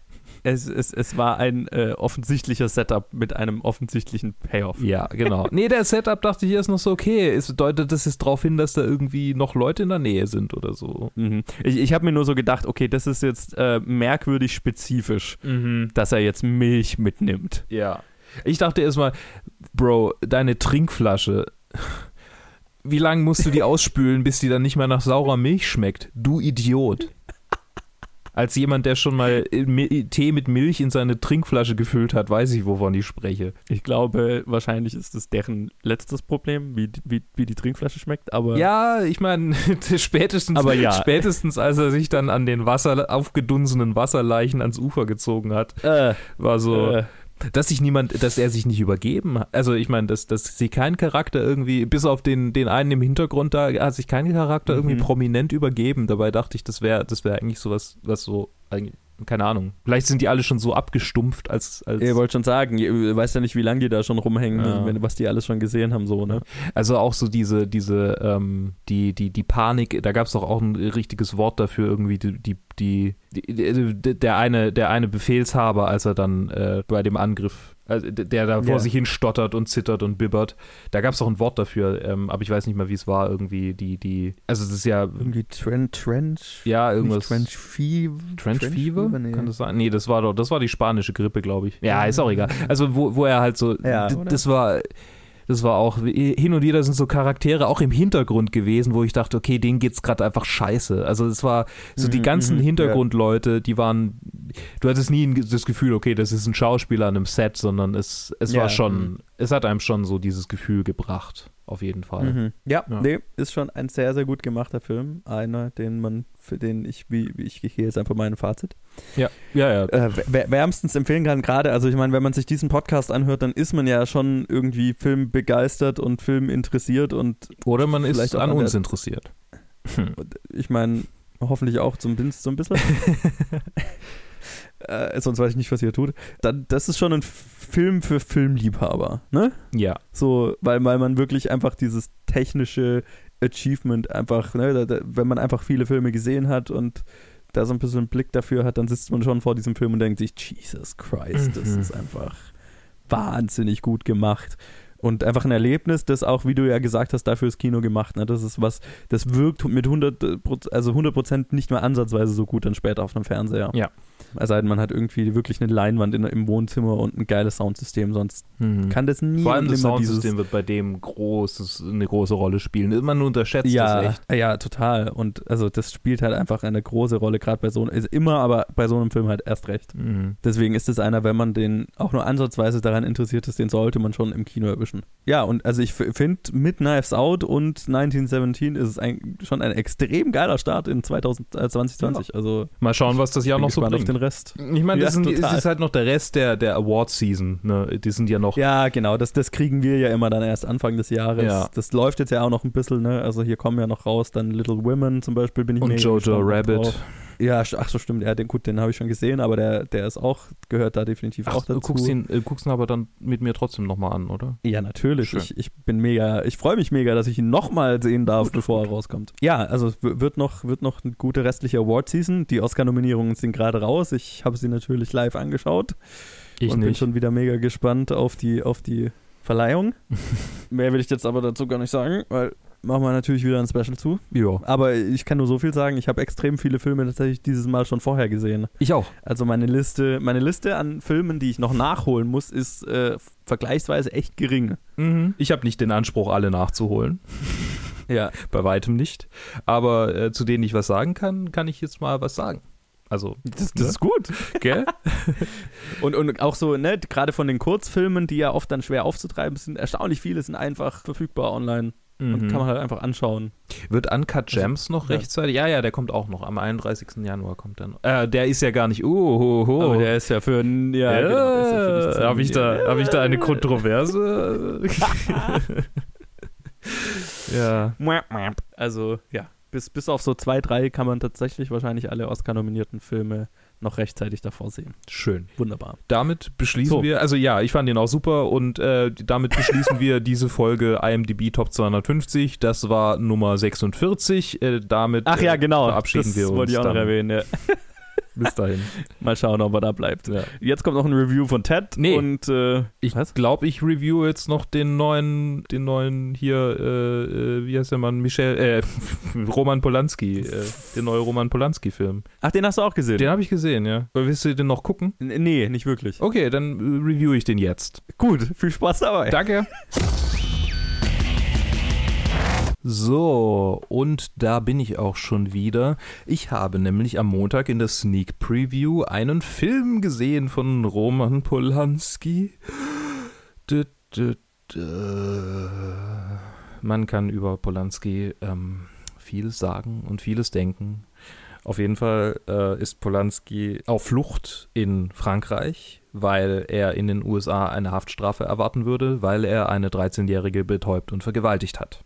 es, es, es war ein äh, offensichtlicher Setup mit einem offensichtlichen Payoff. Ja, genau. [laughs] nee, der Setup dachte ich erst noch so, okay, es deutet das jetzt darauf hin, dass da irgendwie noch Leute in der Nähe sind oder so. Mhm. Ich, ich habe mir nur so gedacht, okay, das ist jetzt äh, merkwürdig spezifisch, dass er jetzt Milch mitnimmt. Ja. Ich dachte erstmal, Bro, deine Trinkflasche. Wie lange musst du die ausspülen, bis die dann nicht mehr nach saurer Milch schmeckt? Du Idiot. Als jemand, der schon mal Tee mit Milch in seine Trinkflasche gefüllt hat, weiß ich, wovon ich spreche. Ich glaube, wahrscheinlich ist das deren letztes Problem, wie, wie, wie die Trinkflasche schmeckt, aber. Ja, ich meine, [laughs] spätestens, Aber ja. spätestens als er sich dann an den Wasser, aufgedunsenen Wasserleichen ans Ufer gezogen hat, Äh, war so. äh, Dass sich niemand, dass er sich nicht übergeben hat. Also ich meine, dass, dass sie keinen Charakter irgendwie, bis auf den, den einen im Hintergrund da, hat sich kein Charakter irgendwie Mhm. prominent übergeben. Dabei dachte ich, das wäre, das wäre eigentlich sowas, was so, eigentlich- keine Ahnung. Vielleicht sind die alle schon so abgestumpft als, als ihr wollt schon sagen, ihr weißt ja nicht, wie lange die da schon rumhängen, Ja. wenn, was die alles schon gesehen haben, so, ne? Also auch so diese, diese, ähm, die, die, die Panik, da gab es doch auch ein richtiges Wort dafür, irgendwie, die, die, die, die der eine, der eine Befehlshaber, als er dann äh, bei dem Angriff, also der da vor Ja. sich hin stottert und zittert und bibbert, da gab es auch ein Wort dafür, ähm, aber ich weiß nicht mehr, wie es war, irgendwie, die, die, also es ist ja, Irgendwie Trench, Trench, ja, irgendwas. Trench Fever. Trench Fever? Nee. Kann das sein? Nee, das war doch, das war die spanische Grippe, glaube ich. Ja, ist auch egal. Also, wo, wo er halt so, Ja, das war, das war auch, hin und wieder sind so Charaktere auch im Hintergrund gewesen, wo ich dachte, okay, denen geht's gerade einfach scheiße. Also, es war so die Mhm, ganzen mhm, Hintergrundleute, die waren, du hattest nie das Gefühl, okay, das ist ein Schauspieler an einem Set, sondern es, es Ja, war schon, es hat einem schon so dieses Gefühl gebracht, auf jeden Fall. Mhm. Ja, Ja. nee, ist schon ein sehr, sehr gut gemachter Film. Einer, den man, für den ich, wie, wie ich gehe jetzt einfach mein Fazit, Ja, ja, ja. äh, wär- wärmstens empfehlen kann. Gerade, also ich meine, wenn man sich diesen Podcast anhört, dann ist man ja schon irgendwie filmbegeistert und Film interessiert und Oder man vielleicht ist an uns der- interessiert. Hm. ich meine, hoffentlich auch zum Dienst so ein bisschen. [laughs] äh, sonst weiß ich nicht, was ihr tut. Dann, das ist schon ein Film für Filmliebhaber, ne? Ja. So, weil, weil man wirklich einfach dieses technische Achievement einfach, ne, da, da, wenn man einfach viele Filme gesehen hat und da so ein bisschen einen Blick dafür hat, dann sitzt man schon vor diesem Film und denkt sich, Jesus Christ, das Mhm. ist einfach wahnsinnig gut gemacht. Und einfach ein Erlebnis, das auch, wie du ja gesagt hast, dafür ist Kino gemacht. Ne? Das ist was, das wirkt mit 100, Proz- also 100% nicht mehr ansatzweise so gut dann später auf einem Fernseher. Ja. Es sei denn, man hat irgendwie wirklich eine Leinwand in, im Wohnzimmer und ein geiles Soundsystem, sonst Mhm. kann das nie Vor allem das Soundsystem wird bei dem großes, eine große Rolle spielen. Man unterschätzt ja, das echt. Ja, total. Und also das spielt halt einfach eine große Rolle, gerade bei so einem, also immer, aber bei so einem Film halt erst recht. Mhm. Deswegen ist es einer, wenn man den auch nur ansatzweise daran interessiert ist, den sollte man schon im Kino erwischen. Ja, und also ich finde, mit Knives Out und 1917 ist es ein, schon ein extrem geiler Start in 2000, äh, 2020. Also Mal schauen, was das Jahr noch so bringt. Den Rest. Ich meine, das sind, ist halt noch der Rest der, der Award-Season. Ne? Die sind ja noch. Ja, genau, das, das kriegen wir ja immer dann erst Anfang des Jahres. Ja. Das läuft jetzt ja auch noch ein bisschen, ne? Also hier kommen ja noch raus, dann Little Women zum Beispiel bin ich und Jojo Rabbit. drauf. Ja, ach so stimmt, ja, den, gut, den habe ich schon gesehen, aber der, der ist auch, gehört da definitiv auch Ach, du dazu. guckst ihn, äh, guckst ihn aber dann mit mir trotzdem nochmal an, oder? Ja, natürlich. Schön. Ich, ich bin mega, ich freue mich mega, dass ich ihn nochmal sehen darf, bevor er [laughs] rauskommt. Ja, also wird noch, wird noch eine gute restliche Award-Season. Die Oscar-Nominierungen sind gerade raus. Ich habe sie natürlich live angeschaut Ich und bin nicht. schon wieder mega gespannt auf die, auf die Verleihung. [laughs] Mehr will ich jetzt aber dazu gar nicht sagen, weil machen wir natürlich wieder ein Special zu. Ja. Aber ich kann nur so viel sagen, ich habe extrem viele Filme tatsächlich dieses Mal schon vorher gesehen. Ich auch. Also meine Liste, meine Liste an Filmen, die ich noch nachholen muss, ist äh, vergleichsweise echt gering. Mhm. Ich habe nicht den Anspruch, alle nachzuholen. [laughs] Ja. Bei weitem nicht. Aber äh, zu denen ich was sagen kann, kann ich jetzt mal was sagen. Also, Das, das ist gut. gell? [laughs] Und, und auch so, ne, gerade von den Kurzfilmen, die ja oft dann schwer aufzutreiben sind, erstaunlich viele sind einfach verfügbar online und Mhm. kann man halt einfach anschauen. Wird Uncut Gems noch ja. rechtzeitig? Ja, ja, der kommt auch noch. Am 31. Januar kommt er noch. Äh, der ist ja gar nicht. Oh, oh, oh. Aber der ist ja für ein, ja, genau, ja habe ich, da, hab ich da eine Kontroverse? [laughs] ja. Also, ja, bis, bis auf so zwei, drei kann man tatsächlich wahrscheinlich alle Oscar-nominierten Filme noch rechtzeitig davor sehen. Schön. Wunderbar. Damit beschließen So. wir, also ja, ich fand den auch super und äh, damit beschließen wir diese Folge IMDb Top 250. Das war Nummer 46. Äh, damit Ach ja, äh, genau. verabschieden das wir uns. wollte ich auch noch erwähnen. Ja. Bis dahin. [laughs] Mal schauen, ob er da bleibt. Ja. Jetzt kommt noch ein Review von Ted. Nee. Und, äh, Ich glaube, ich review jetzt noch den neuen, den neuen hier, äh, äh, wie heißt der Mann? Michel, äh, [laughs] Roman Polanski, äh, den neuen Roman Polanski-Film. Ach, den hast du auch gesehen? Den habe ich gesehen, ja. Willst du den noch gucken? N- Nee, nicht wirklich. Okay, dann äh, review ich den jetzt. Gut, viel Spaß dabei. Danke. [laughs] So, und da bin ich auch schon wieder. Ich habe nämlich am Montag in der Sneak Preview einen Film gesehen von Roman Polanski. Man kann über Polanski ähm, vieles sagen und vieles denken. Auf jeden Fall äh, ist Polanski auf Flucht in Frankreich, weil er in den USA eine Haftstrafe erwarten würde, weil er eine 13-Jährige betäubt und vergewaltigt hat.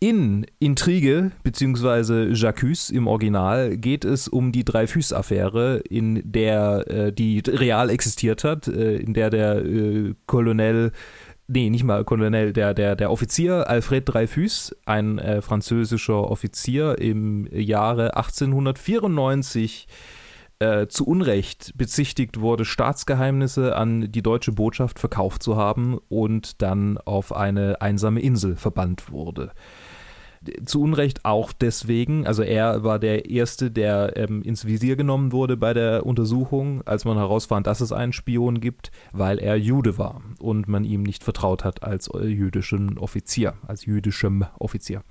In Intrige bzw. J'accuse im Original geht es um die Dreyfus-Affäre, in der äh, die real existiert hat, äh, in der der äh, Colonel nee, nicht mal Colonel, der, der, der Offizier Alfred Dreyfus, ein äh, französischer Offizier im Jahre 1894 äh, zu Unrecht bezichtigt wurde, Staatsgeheimnisse an die deutsche Botschaft verkauft zu haben und dann auf eine einsame Insel verbannt wurde zu Unrecht auch deswegen, also er war der Erste, der ähm, ins Visier genommen wurde bei der Untersuchung, als man herausfand, dass es einen Spion gibt, weil er Jude war und man ihm nicht vertraut hat als äh, jüdischen Offizier, als jüdischem Offizier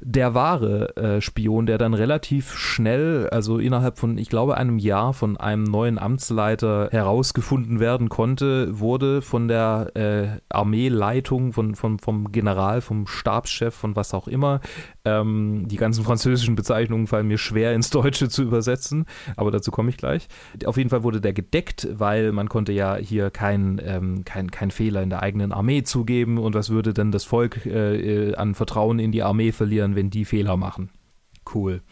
der wahre äh, Spion, der dann relativ schnell, also innerhalb von, ich glaube, einem Jahr von einem neuen Amtsleiter herausgefunden werden konnte, wurde von der äh, Armeeleitung, von, von, vom General, vom Stabschef, von was auch immer, ähm, die ganzen französischen Bezeichnungen fallen mir schwer ins Deutsche zu übersetzen, aber dazu komme ich gleich. Auf jeden Fall wurde der gedeckt, weil man konnte ja hier keinen ähm, kein, kein Fehler in der eigenen Armee zugeben und was würde denn das Volk äh, äh an Vertrauen in die Armee verlieren, wenn die Fehler machen. Cool.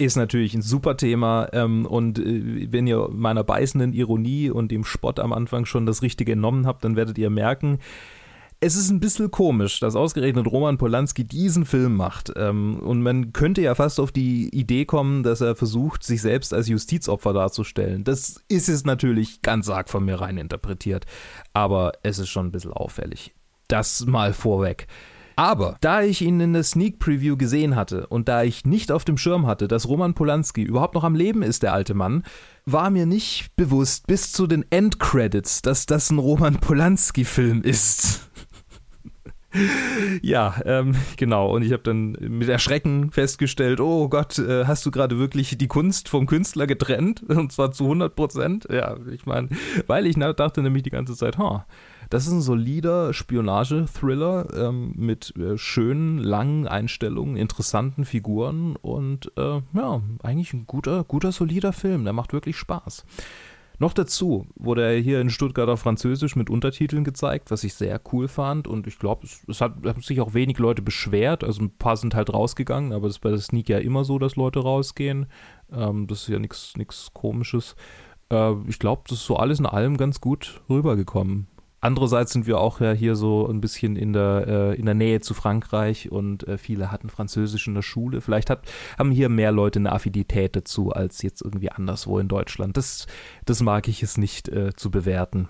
Ist natürlich ein super Thema ähm, und äh, wenn ihr meiner beißenden Ironie und dem Spott am Anfang schon das Richtige entnommen habt, dann werdet ihr merken, es ist ein bisschen komisch, dass ausgerechnet Roman Polanski diesen Film macht. Ähm, und man könnte ja fast auf die Idee kommen, dass er versucht, sich selbst als Justizopfer darzustellen. Das ist es natürlich ganz arg von mir rein interpretiert. Aber es ist schon ein bisschen auffällig. Das mal vorweg. Aber da ich ihn in der Sneak Preview gesehen hatte und da ich nicht auf dem Schirm hatte, dass Roman Polanski überhaupt noch am Leben ist, der alte Mann, war mir nicht bewusst bis zu den Endcredits, dass das ein Roman Polanski-Film ist. Ja, ähm, genau. Und ich habe dann mit Erschrecken festgestellt, oh Gott, äh, hast du gerade wirklich die Kunst vom Künstler getrennt? [laughs] Und zwar zu 100 Prozent. Ja, ich meine, weil ich dachte nämlich die ganze Zeit, ha, das ist ein solider Spionage-Thriller ähm, mit äh, schönen, langen Einstellungen, interessanten Figuren und äh, ja, eigentlich ein guter, guter, solider Film. Der macht wirklich Spaß. Noch dazu wurde er hier in Stuttgart auf Französisch mit Untertiteln gezeigt, was ich sehr cool fand. Und ich glaube, es, es hat, haben sich auch wenig Leute beschwert. Also ein paar sind halt rausgegangen, aber das ist bei der Sneak ja immer so, dass Leute rausgehen. Ähm, das ist ja nichts Komisches. Äh, ich glaube, das ist so alles in allem ganz gut rübergekommen. Andererseits sind wir auch ja hier so ein bisschen in der, äh, in der Nähe zu Frankreich und äh, viele hatten Französisch in der Schule. Vielleicht hat, haben hier mehr Leute eine Affinität dazu als jetzt irgendwie anderswo in Deutschland. Das, das mag ich es nicht äh, zu bewerten.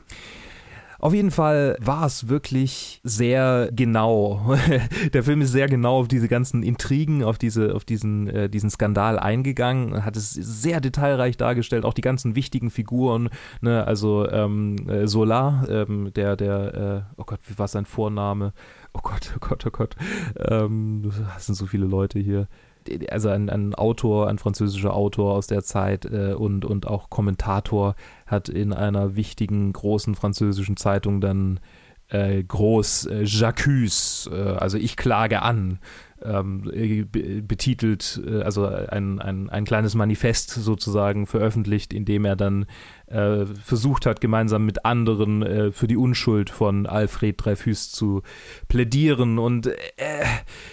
Auf jeden Fall war es wirklich sehr genau. [laughs] Der Film ist sehr genau auf diese ganzen Intrigen, auf diese, auf diesen, äh, diesen Skandal eingegangen, hat es sehr detailreich dargestellt, auch die ganzen wichtigen Figuren, ne? also ähm, äh, Solar, ähm, der, der, äh, oh Gott, wie war sein Vorname? Oh Gott, oh Gott, oh Gott. Ähm, das sind so viele Leute hier also ein, ein, Autor, ein französischer Autor aus der Zeit äh, und, und auch Kommentator, hat in einer wichtigen großen französischen Zeitung dann äh, groß äh, J'accuse, äh, also ich klage an, ähm, äh, betitelt, äh, also ein, ein, ein kleines Manifest sozusagen veröffentlicht, in dem er dann äh, versucht hat, gemeinsam mit anderen äh, für die Unschuld von Alfred Dreyfus zu plädieren. Und äh,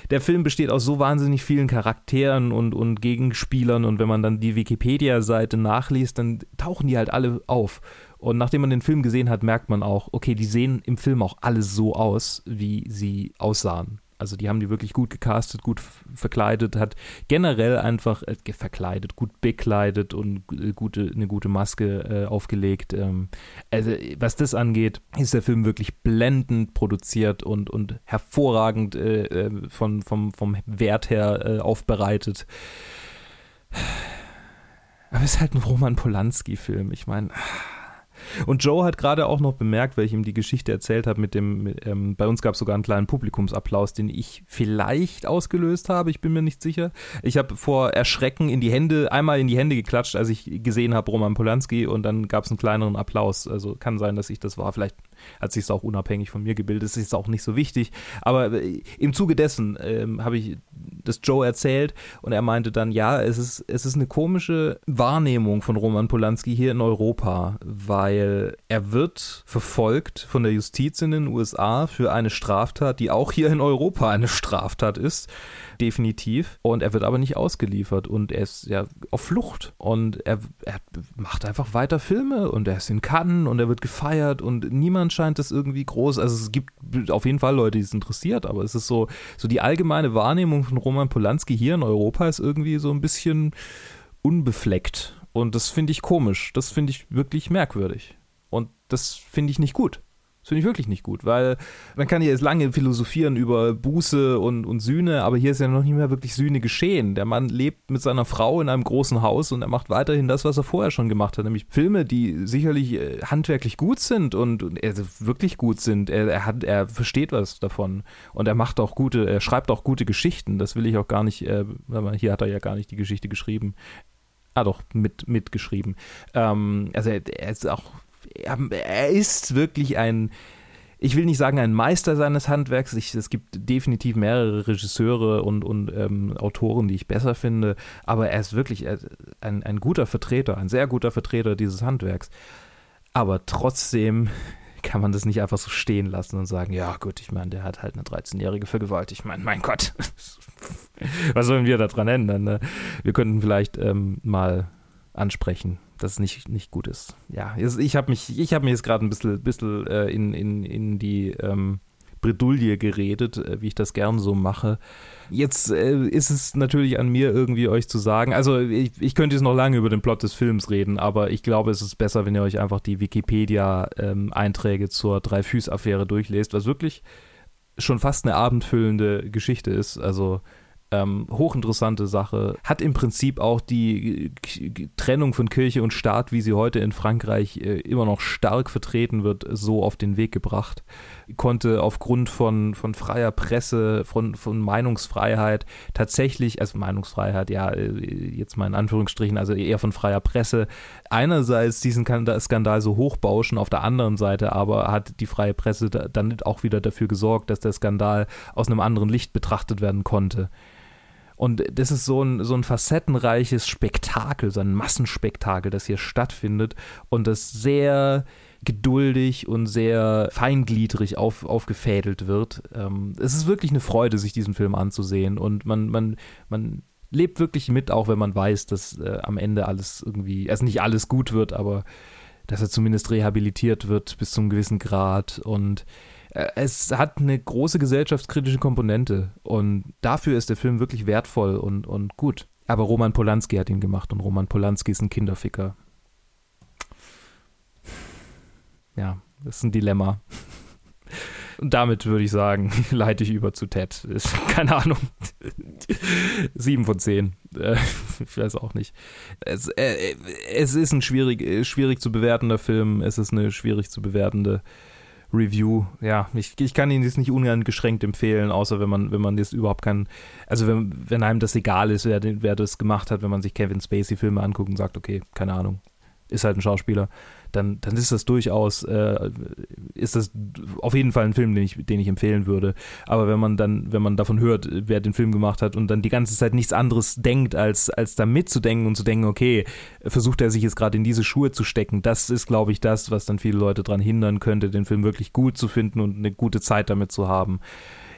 der Film besteht aus so wahnsinnig vielen Charakteren und, und Gegenspielern. Und wenn man dann die Wikipedia-Seite nachliest, dann tauchen die halt alle auf. Und nachdem man den Film gesehen hat, merkt man auch, okay, die sehen im Film auch alle so aus, wie sie aussahen. Also die haben die wirklich gut gecastet, gut verkleidet, hat generell einfach äh, verkleidet, gut bekleidet und äh, gute, eine gute Maske äh, aufgelegt. Ähm, also was das angeht, ist der Film wirklich blendend produziert und, und hervorragend äh, äh von, vom, vom Wert her äh, aufbereitet. Aber es ist halt ein Roman Polanski-Film. Ich meine Und Joe hat gerade auch noch bemerkt, weil ich ihm die Geschichte erzählt habe, mit dem, mit, ähm, bei uns gab es sogar einen kleinen Publikumsapplaus, den ich vielleicht ausgelöst habe, ich bin mir nicht sicher. Ich habe vor Erschrecken in die Hände, einmal in die Hände geklatscht, als ich gesehen habe Roman Polanski und dann gab es einen kleineren Applaus. Also kann sein, dass ich das war. Vielleicht hat sich es auch unabhängig von mir gebildet, das ist auch nicht so wichtig. Aber äh, im Zuge dessen ähm, habe ich das Joe erzählt und er meinte dann, ja, es ist, es ist eine komische Wahrnehmung von Roman Polanski hier in Europa, weil er wird verfolgt von der Justiz in den USA für eine Straftat, die auch hier in Europa eine Straftat ist definitiv. Und er wird aber nicht ausgeliefert und er ist ja auf Flucht. Und er, er macht einfach weiter Filme und er ist in Cannes und er wird gefeiert und niemand scheint das irgendwie groß. Also es gibt auf jeden Fall Leute, die es interessiert, aber es ist so, so die allgemeine Wahrnehmung von Roman Polanski hier in Europa ist irgendwie so ein bisschen unbefleckt. Und das finde ich komisch. Das finde ich wirklich merkwürdig. Und das finde ich nicht gut. Das finde ich wirklich nicht gut, weil man kann ja jetzt lange philosophieren über Buße und, und Sühne, aber hier ist ja noch nicht mehr wirklich Sühne geschehen. Der Mann lebt mit seiner Frau in einem großen Haus und er macht weiterhin das, was er vorher schon gemacht hat, nämlich Filme, die sicherlich äh, handwerklich gut sind und, und er wirklich gut sind. Er, er, hat, er versteht was davon und er macht auch gute, er schreibt auch gute Geschichten. Das will ich auch gar nicht, äh, hier hat er ja gar nicht die Geschichte geschrieben. Ah, doch, mit, mitgeschrieben. Ähm, also er, er ist auch er ist wirklich ein, ich will nicht sagen ein Meister seines Handwerks. Ich, es gibt definitiv mehrere Regisseure und, und ähm, Autoren, die ich besser finde, aber er ist wirklich ein, ein guter Vertreter, ein sehr guter Vertreter dieses Handwerks. Aber trotzdem [laughs] kann man das nicht einfach so stehen lassen und sagen, ja gut, ich meine, der hat halt eine 13-Jährige vergewaltigt. Ich meine, mein Gott, [laughs] was sollen wir daran ändern? Ne? Wir könnten vielleicht ähm, mal ansprechen, dass es nicht, nicht gut ist. Ja, ich habe mich, ich habe jetzt gerade ein bisschen, bisschen äh, in, in, in die ähm, Bredouille geredet, äh, wie ich das gern so mache. Jetzt äh, ist es natürlich an mir, irgendwie euch zu sagen, also ich, ich könnte jetzt noch lange über den Plot des Films reden, aber ich glaube, es ist besser, wenn ihr euch einfach die Wikipedia-Einträge ähm, zur Dreyfus-Affäre durchlest, was wirklich schon fast eine abendfüllende Geschichte ist. Also ähm, hochinteressante Sache. Hat im Prinzip auch die Trennung von Kirche und Staat, wie sie heute in Frankreich äh, immer noch stark vertreten wird, so auf den Weg gebracht. Konnte aufgrund von, von freier Presse, von, von Meinungsfreiheit tatsächlich, also Meinungsfreiheit, ja, äh, jetzt mal in Anführungsstrichen, also eher von freier Presse, einerseits diesen Skandal so hochbauschen, auf der anderen Seite aber hat die freie Presse dann auch wieder dafür gesorgt, dass der Skandal aus einem anderen Licht betrachtet werden konnte. Und das ist so ein, so ein facettenreiches Spektakel, so ein Massenspektakel, das hier stattfindet und das sehr geduldig und sehr feingliedrig auf, aufgefädelt wird. Ähm, es ist wirklich eine Freude, sich diesen Film anzusehen und man, man, man lebt wirklich mit, auch wenn man weiß, dass äh, am Ende alles irgendwie, also nicht alles gut wird, aber dass er zumindest rehabilitiert wird bis zu einem gewissen Grad und es hat eine große gesellschaftskritische Komponente und dafür ist der Film wirklich wertvoll und, und gut. Aber Roman Polanski hat ihn gemacht und Roman Polanski ist ein Kinderficker. Ja, das ist ein Dilemma. Und damit würde ich sagen, [laughs] leite ich über zu Ted. Keine Ahnung. [laughs] Sieben von zehn. Äh, [laughs] ich weiß auch nicht. Es, äh, es ist ein schwierig, schwierig zu bewertender Film. Es ist eine schwierig zu bewertende Review. Ja, ich, ich kann Ihnen das nicht uneingeschränkt empfehlen, außer wenn man, wenn man das überhaupt kann, also wenn, wenn einem das egal ist, wer, wer das gemacht hat, wenn man sich Kevin Spacey-Filme anguckt und sagt, okay, keine Ahnung, ist halt ein Schauspieler dann, dann ist das durchaus, äh, ist das auf jeden Fall ein Film, den ich, den ich empfehlen würde. Aber wenn man dann, wenn man davon hört, wer den Film gemacht hat und dann die ganze Zeit nichts anderes denkt, als, als da mitzudenken und zu denken, okay, versucht er sich jetzt gerade in diese Schuhe zu stecken, das ist, glaube ich, das, was dann viele Leute daran hindern könnte, den Film wirklich gut zu finden und eine gute Zeit damit zu haben.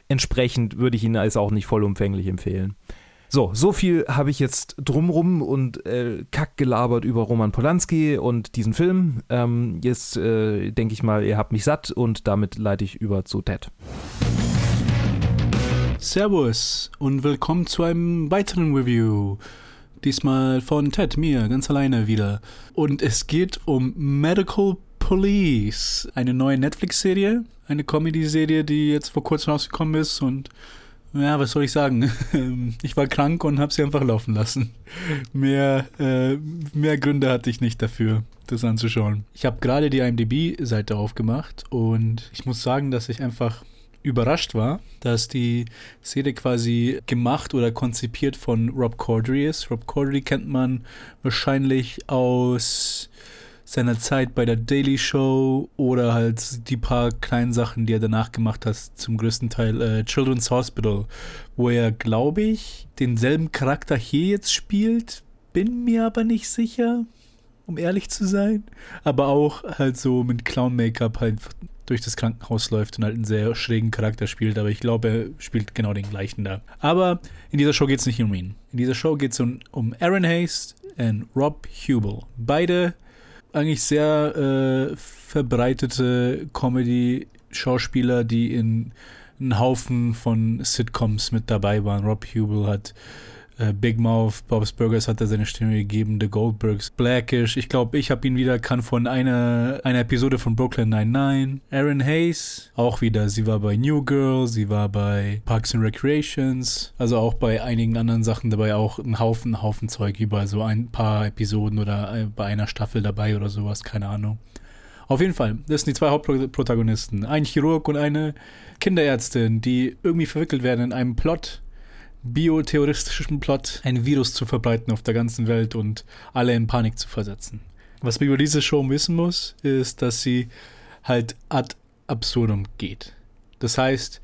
Entsprechend würde ich ihn als auch nicht vollumfänglich empfehlen. So, so viel habe ich jetzt drumrum und äh, kack gelabert über Roman Polanski und diesen Film. Ähm, jetzt äh, denke ich mal, ihr habt mich satt und damit leite ich über zu Ted. Servus und willkommen zu einem weiteren Review. Diesmal von Ted, mir, ganz alleine wieder. Und es geht um Medical Police, eine neue Netflix-Serie, eine Comedy-Serie, die jetzt vor kurzem rausgekommen ist und Ja, was soll ich sagen? [laughs] Ich war krank und habe sie einfach laufen lassen. Mehr, äh, mehr Gründe hatte ich nicht dafür, das anzuschauen. Ich habe gerade die IMDb-Seite aufgemacht und ich muss sagen, dass ich einfach überrascht war, dass die Serie quasi gemacht oder konzipiert von Rob Corddry ist. Rob Corddry kennt man wahrscheinlich aus seiner Zeit bei der Daily Show oder halt die paar kleinen Sachen, die er danach gemacht hat, zum größten Teil äh, Children's Hospital, wo er, glaube ich, denselben Charakter hier jetzt spielt, bin mir aber nicht sicher, um ehrlich zu sein. Aber auch halt so mit Clown-Make-up halt durch das Krankenhaus läuft und halt einen sehr schrägen Charakter spielt, aber ich glaube, er spielt genau den gleichen da. Aber in dieser Show geht es nicht um ihn. In dieser Show geht es um, um Aaron Hayes und Rob Hubel. Beide eigentlich sehr äh, verbreitete Comedy-Schauspieler, die in einen Haufen von Sitcoms mit dabei waren. Rob Hubel hat äh, Big Mouth, Bob's Burgers hat er seine Stimme gegeben, The Goldbergs, Blackish. Ich glaube, ich habe ihn wieder erkannt von einer, einer Episode von Brooklyn 99. Aaron Hayes, auch wieder. Sie war bei New Girl, sie war bei Parks and Recreations, also auch bei einigen anderen Sachen dabei, auch ein Haufen, Haufen Zeug, überall so ein paar Episoden oder äh, bei einer Staffel dabei oder sowas, keine Ahnung. Auf jeden Fall, das sind die zwei Hauptprotagonisten. Ein Chirurg und eine Kinderärztin, die irgendwie verwickelt werden in einem Plot, biotheoristischen Plot, ein Virus zu verbreiten auf der ganzen Welt und alle in Panik zu versetzen. Was man über diese Show wissen muss, ist, dass sie halt ad absurdum geht. Das heißt,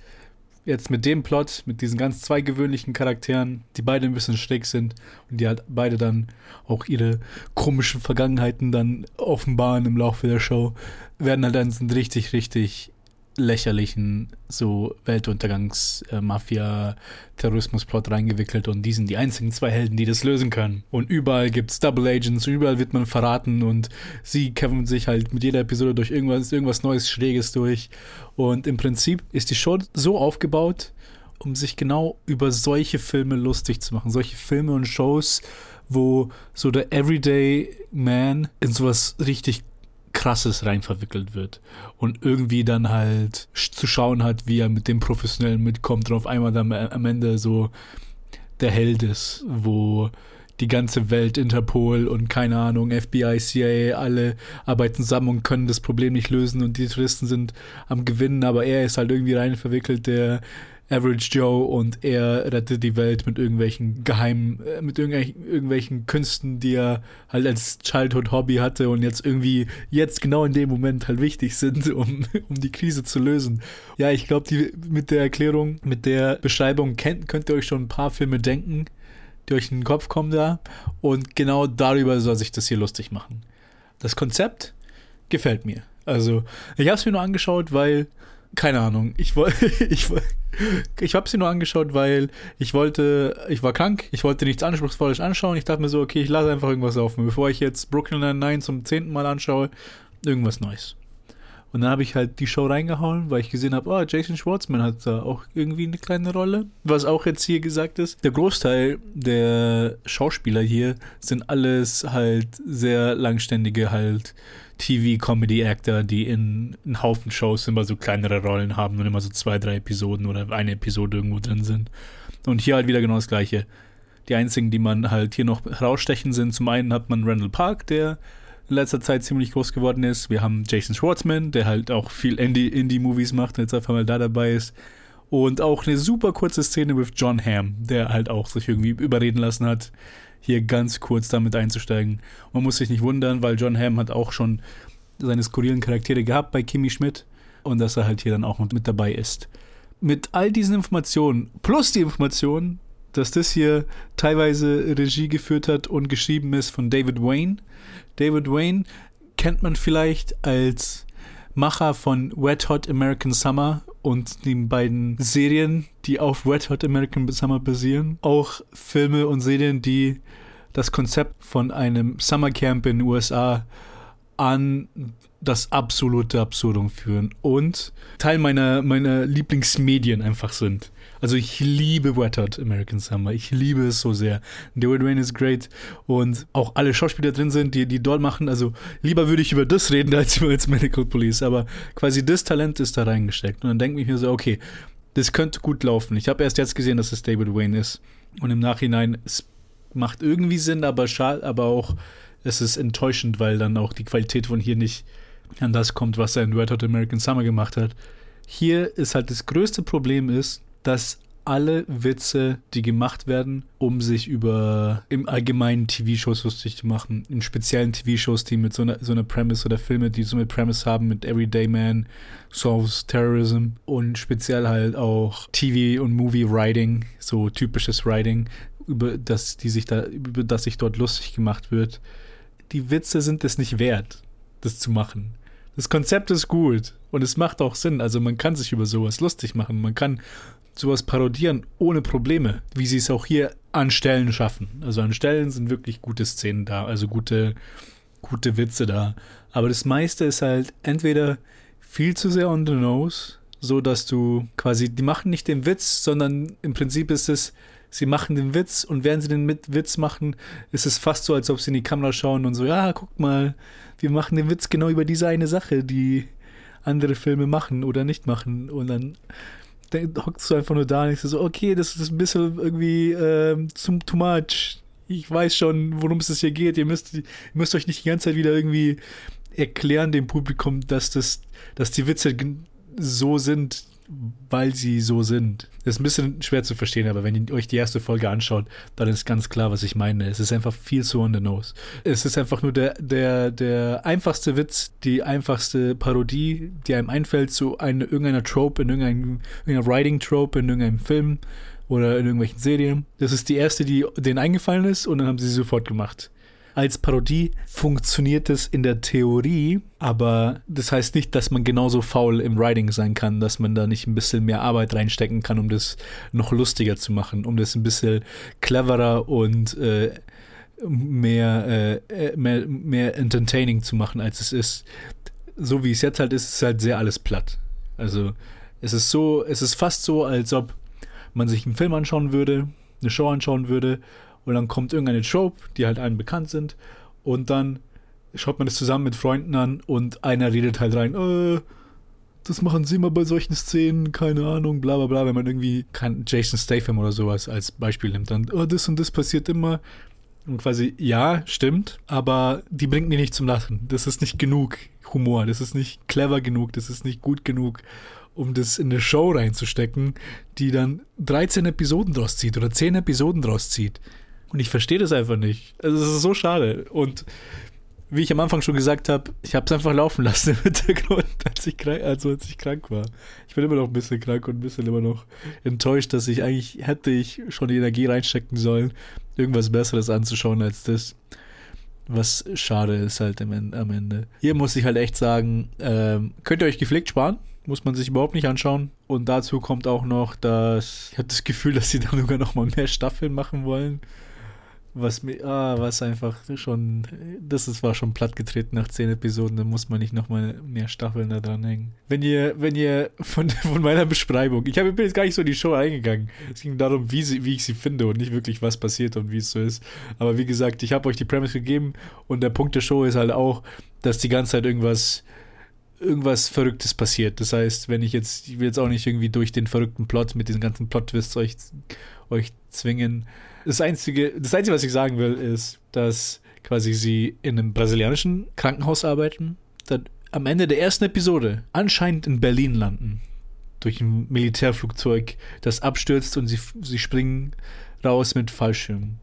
jetzt mit dem Plot, mit diesen ganz zwei gewöhnlichen Charakteren, die beide ein bisschen schräg sind und die halt beide dann auch ihre komischen Vergangenheiten dann offenbaren im Laufe der Show, werden halt dann richtig, richtig lächerlichen so Weltuntergangs-Mafia-Terrorismus-Plot reingewickelt und die sind die einzigen zwei Helden, die das lösen können. Und überall gibt es Double Agents, überall wird man verraten und sie kämpfen sich halt mit jeder Episode durch irgendwas, irgendwas Neues, Schräges durch. Und im Prinzip ist die Show so aufgebaut, um sich genau über solche Filme lustig zu machen. Solche Filme und Shows, wo so der Everyday Man in sowas richtig Krasses rein verwickelt wird. Und irgendwie dann halt zu schauen hat, wie er mit dem Professionellen mitkommt und auf einmal dann am Ende so der Held ist, wo die ganze Welt, Interpol und keine Ahnung, FBI, CIA, alle arbeiten zusammen und können das Problem nicht lösen und die Touristen sind am Gewinnen, aber er ist halt irgendwie rein verwickelt, der Average Joe und er rettet die Welt mit irgendwelchen geheimen, äh, mit irgendwelchen, irgendwelchen Künsten, die er halt als Childhood Hobby hatte und jetzt irgendwie jetzt genau in dem Moment halt wichtig sind, [laughs] um, um die Krise zu lösen. Ja, ich glaube, die mit der Erklärung, mit der Beschreibung kennt, könnt ihr euch schon ein paar Filme denken, die euch in den Kopf kommen da. Und genau darüber soll sich das hier lustig machen. Das Konzept gefällt mir. Also, ich habe es mir nur angeschaut, weil keine Ahnung. Ich wollte, [laughs] ich, ich habe sie nur angeschaut, weil ich wollte, ich war krank, ich wollte nichts Anspruchsvolles anschauen. Ich dachte mir so, okay, ich lasse einfach irgendwas laufen, bevor ich jetzt Brooklyn Nine-Nine zum zehnten Mal anschaue, irgendwas Neues. Und dann habe ich halt die Show reingehauen, weil ich gesehen habe, oh, Jason Schwartzman hat da auch irgendwie eine kleine Rolle. Was auch jetzt hier gesagt ist. Der Großteil der Schauspieler hier sind alles halt sehr langständige halt TV-Comedy-Actor, die in einem Haufen Shows immer so kleinere Rollen haben und immer so zwei, drei Episoden oder eine Episode irgendwo drin sind. Und hier halt wieder genau das Gleiche. Die einzigen, die man halt hier noch herausstechen, sind zum einen hat man Randall Park, der in letzter Zeit ziemlich groß geworden ist. Wir haben Jason Schwartzman, der halt auch viel Indie-Movies macht und jetzt einfach mal da dabei ist. Und auch eine super kurze Szene mit John Hamm, der halt auch sich irgendwie überreden lassen hat, hier ganz kurz damit einzusteigen. Man muss sich nicht wundern, weil John Hamm hat auch schon seine skurrilen Charaktere gehabt bei Kimi Schmidt und dass er halt hier dann auch mit dabei ist. Mit all diesen Informationen plus die Information, dass das hier teilweise Regie geführt hat und geschrieben ist von David Wayne. David Wayne kennt man vielleicht als Macher von Wet Hot American Summer und den beiden Serien, die auf Wet Hot American Summer basieren. Auch Filme und Serien, die das Konzept von einem Summercamp in den USA an das absolute Absurdum führen und Teil meiner, meiner Lieblingsmedien einfach sind. Also ich liebe Wet Hot American Summer. Ich liebe es so sehr. David Wayne ist great und auch alle Schauspieler drin sind, die, die dort machen. Also lieber würde ich über das reden [laughs] als über jetzt Medical Police. Aber quasi das Talent ist da reingesteckt. Und dann denke ich mir so, okay, das könnte gut laufen. Ich habe erst jetzt gesehen, dass es David Wayne ist. Und im Nachhinein, es macht irgendwie Sinn, aber schade, aber auch, es ist enttäuschend, weil dann auch die Qualität von hier nicht an das kommt, was er in Red Hot American Summer gemacht hat. Hier ist halt das größte Problem ist, dass alle Witze, die gemacht werden, um sich über im allgemeinen TV-Shows lustig zu machen, in speziellen TV-Shows, die mit so einer, so einer Premise oder Filme, die so eine Premise haben, mit Everyday Man, Solves Terrorism und speziell halt auch TV- und Movie-Writing, so typisches Writing, über das, die sich da, über das sich dort lustig gemacht wird. Die Witze sind es nicht wert, das zu machen. Das Konzept ist gut und es macht auch Sinn. Also man kann sich über sowas lustig machen. Man kann sowas parodieren ohne Probleme, wie sie es auch hier an Stellen schaffen. Also an Stellen sind wirklich gute Szenen da, also gute, gute Witze da. Aber das meiste ist halt entweder viel zu sehr on the nose, so dass du quasi, die machen nicht den Witz, sondern im Prinzip ist es, sie machen den Witz und während sie den mit Witz machen, ist es fast so, als ob sie in die Kamera schauen und so, ja, guck mal, wir machen den Witz genau über diese eine Sache, die andere Filme machen oder nicht machen. Und dann hockst du einfach nur da und denkst so, okay, das ist ein bisschen irgendwie ähm, zum too much. Ich weiß schon, worum es hier geht. Ihr müsst, ihr müsst euch nicht die ganze Zeit wieder irgendwie erklären dem Publikum, dass das, dass die Witze so sind, weil sie so sind. Das ist ein bisschen schwer zu verstehen, aber wenn ihr euch die erste Folge anschaut, dann ist ganz klar, was ich meine. Es ist einfach viel zu on the nose. Es ist einfach nur der, der, der einfachste Witz, die einfachste Parodie, die einem einfällt zu eine, irgendeiner Trope, in irgendeiner Writing-Trope, in irgendeinem Film oder in irgendwelchen Serien. Das ist die erste, die denen eingefallen ist und dann haben sie sie sofort gemacht. Als Parodie funktioniert es in der Theorie, aber das heißt nicht, dass man genauso faul im Writing sein kann, dass man da nicht ein bisschen mehr Arbeit reinstecken kann, um das noch lustiger zu machen, um das ein bisschen cleverer und äh, mehr, äh, mehr, mehr entertaining zu machen, als es ist. So wie es jetzt halt ist, ist halt sehr alles platt. Also es ist so, es ist fast so, als ob man sich einen Film anschauen würde, eine Show anschauen würde und dann kommt irgendeine Trope, die halt allen bekannt sind und dann schaut man das zusammen mit Freunden an und einer redet halt rein, äh, das machen sie immer bei solchen Szenen, keine Ahnung, bla bla bla, wenn man irgendwie Jason Statham oder sowas als Beispiel nimmt, dann, oh, das und das passiert immer. Und quasi, ja, stimmt, aber die bringt mich nicht zum Lachen. Das ist nicht genug Humor, das ist nicht clever genug, das ist nicht gut genug, um das in eine Show reinzustecken, die dann 13 Episoden draus zieht oder 10 Episoden draus zieht. Und ich verstehe das einfach nicht. Also es ist so schade. Und wie ich am Anfang schon gesagt habe, ich habe es einfach laufen lassen im Hintergrund, [laughs] als ich, krank, also als ich krank war. Ich bin immer noch ein bisschen krank und ein bisschen immer noch enttäuscht, dass ich eigentlich hätte ich schon die Energie reinstecken sollen, irgendwas Besseres anzuschauen als das. Was schade ist halt am Ende. Hier muss ich halt echt sagen, ähm, könnt ihr euch gepflegt sparen? Muss man sich überhaupt nicht anschauen. Und dazu kommt auch noch, dass ich habe das Gefühl, dass sie dann sogar noch mal mehr Staffeln machen wollen was mir, ah, was einfach schon, das ist, war schon plattgetreten nach zehn Episoden, da muss man nicht nochmal mehr Staffeln da dran hängen. Wenn ihr, wenn ihr von, [laughs] von meiner Beschreibung, ich, hab, ich bin jetzt gar nicht so in die Show eingegangen, es ging darum, wie, sie, wie ich sie finde und nicht wirklich, was passiert und wie es so ist. Aber wie gesagt, ich habe euch die Premise gegeben und der Punkt der Show ist halt auch, dass die ganze Zeit irgendwas irgendwas Verrücktes passiert. Das heißt, wenn ich jetzt, ich will jetzt auch nicht irgendwie durch den verrückten Plot mit diesen ganzen Plot-Twists euch, euch zwingen, das Einzige, das Einzige, was ich sagen will, ist, dass quasi sie in einem brasilianischen Krankenhaus arbeiten, dann am Ende der ersten Episode anscheinend in Berlin landen. Durch ein Militärflugzeug, das abstürzt und sie, sie springen raus mit Fallschirm.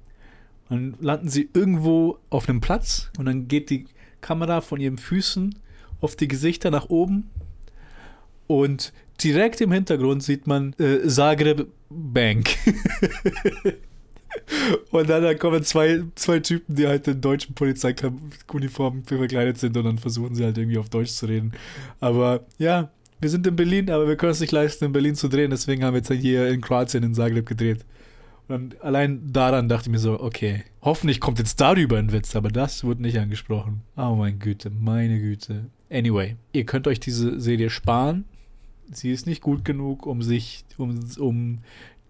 Dann landen sie irgendwo auf einem Platz und dann geht die Kamera von ihren Füßen auf die Gesichter nach oben und direkt im Hintergrund sieht man äh, Zagreb Bank. [laughs] Und dann, dann kommen zwei, zwei Typen, die halt in deutschen Polizeiuniformen verkleidet sind und dann versuchen sie halt irgendwie auf Deutsch zu reden. Aber ja, wir sind in Berlin, aber wir können es nicht leisten, in Berlin zu drehen, deswegen haben wir jetzt hier in Kroatien, in Zagreb gedreht. Und allein daran dachte ich mir so, okay, hoffentlich kommt jetzt darüber ein Witz, aber das wurde nicht angesprochen. Oh mein Güte, meine Güte. Anyway, ihr könnt euch diese Serie sparen. Sie ist nicht gut genug, um sich, um, um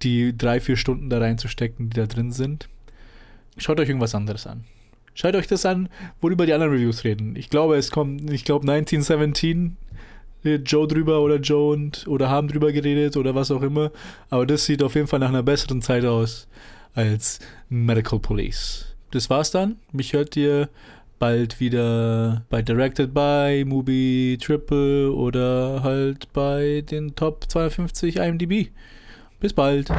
die drei, vier Stunden da reinzustecken, die da drin sind. Schaut euch irgendwas anderes an. Schaut euch das an, worüber die anderen Reviews reden. Ich glaube, es kommt, ich glaube 1917 Joe drüber oder Joe und oder haben drüber geredet oder was auch immer. Aber das sieht auf jeden Fall nach einer besseren Zeit aus als Medical Police. Das war's dann. Mich hört ihr bald wieder bei Directed by, Movie Triple oder halt bei den Top 250 IMDb. Bis bald.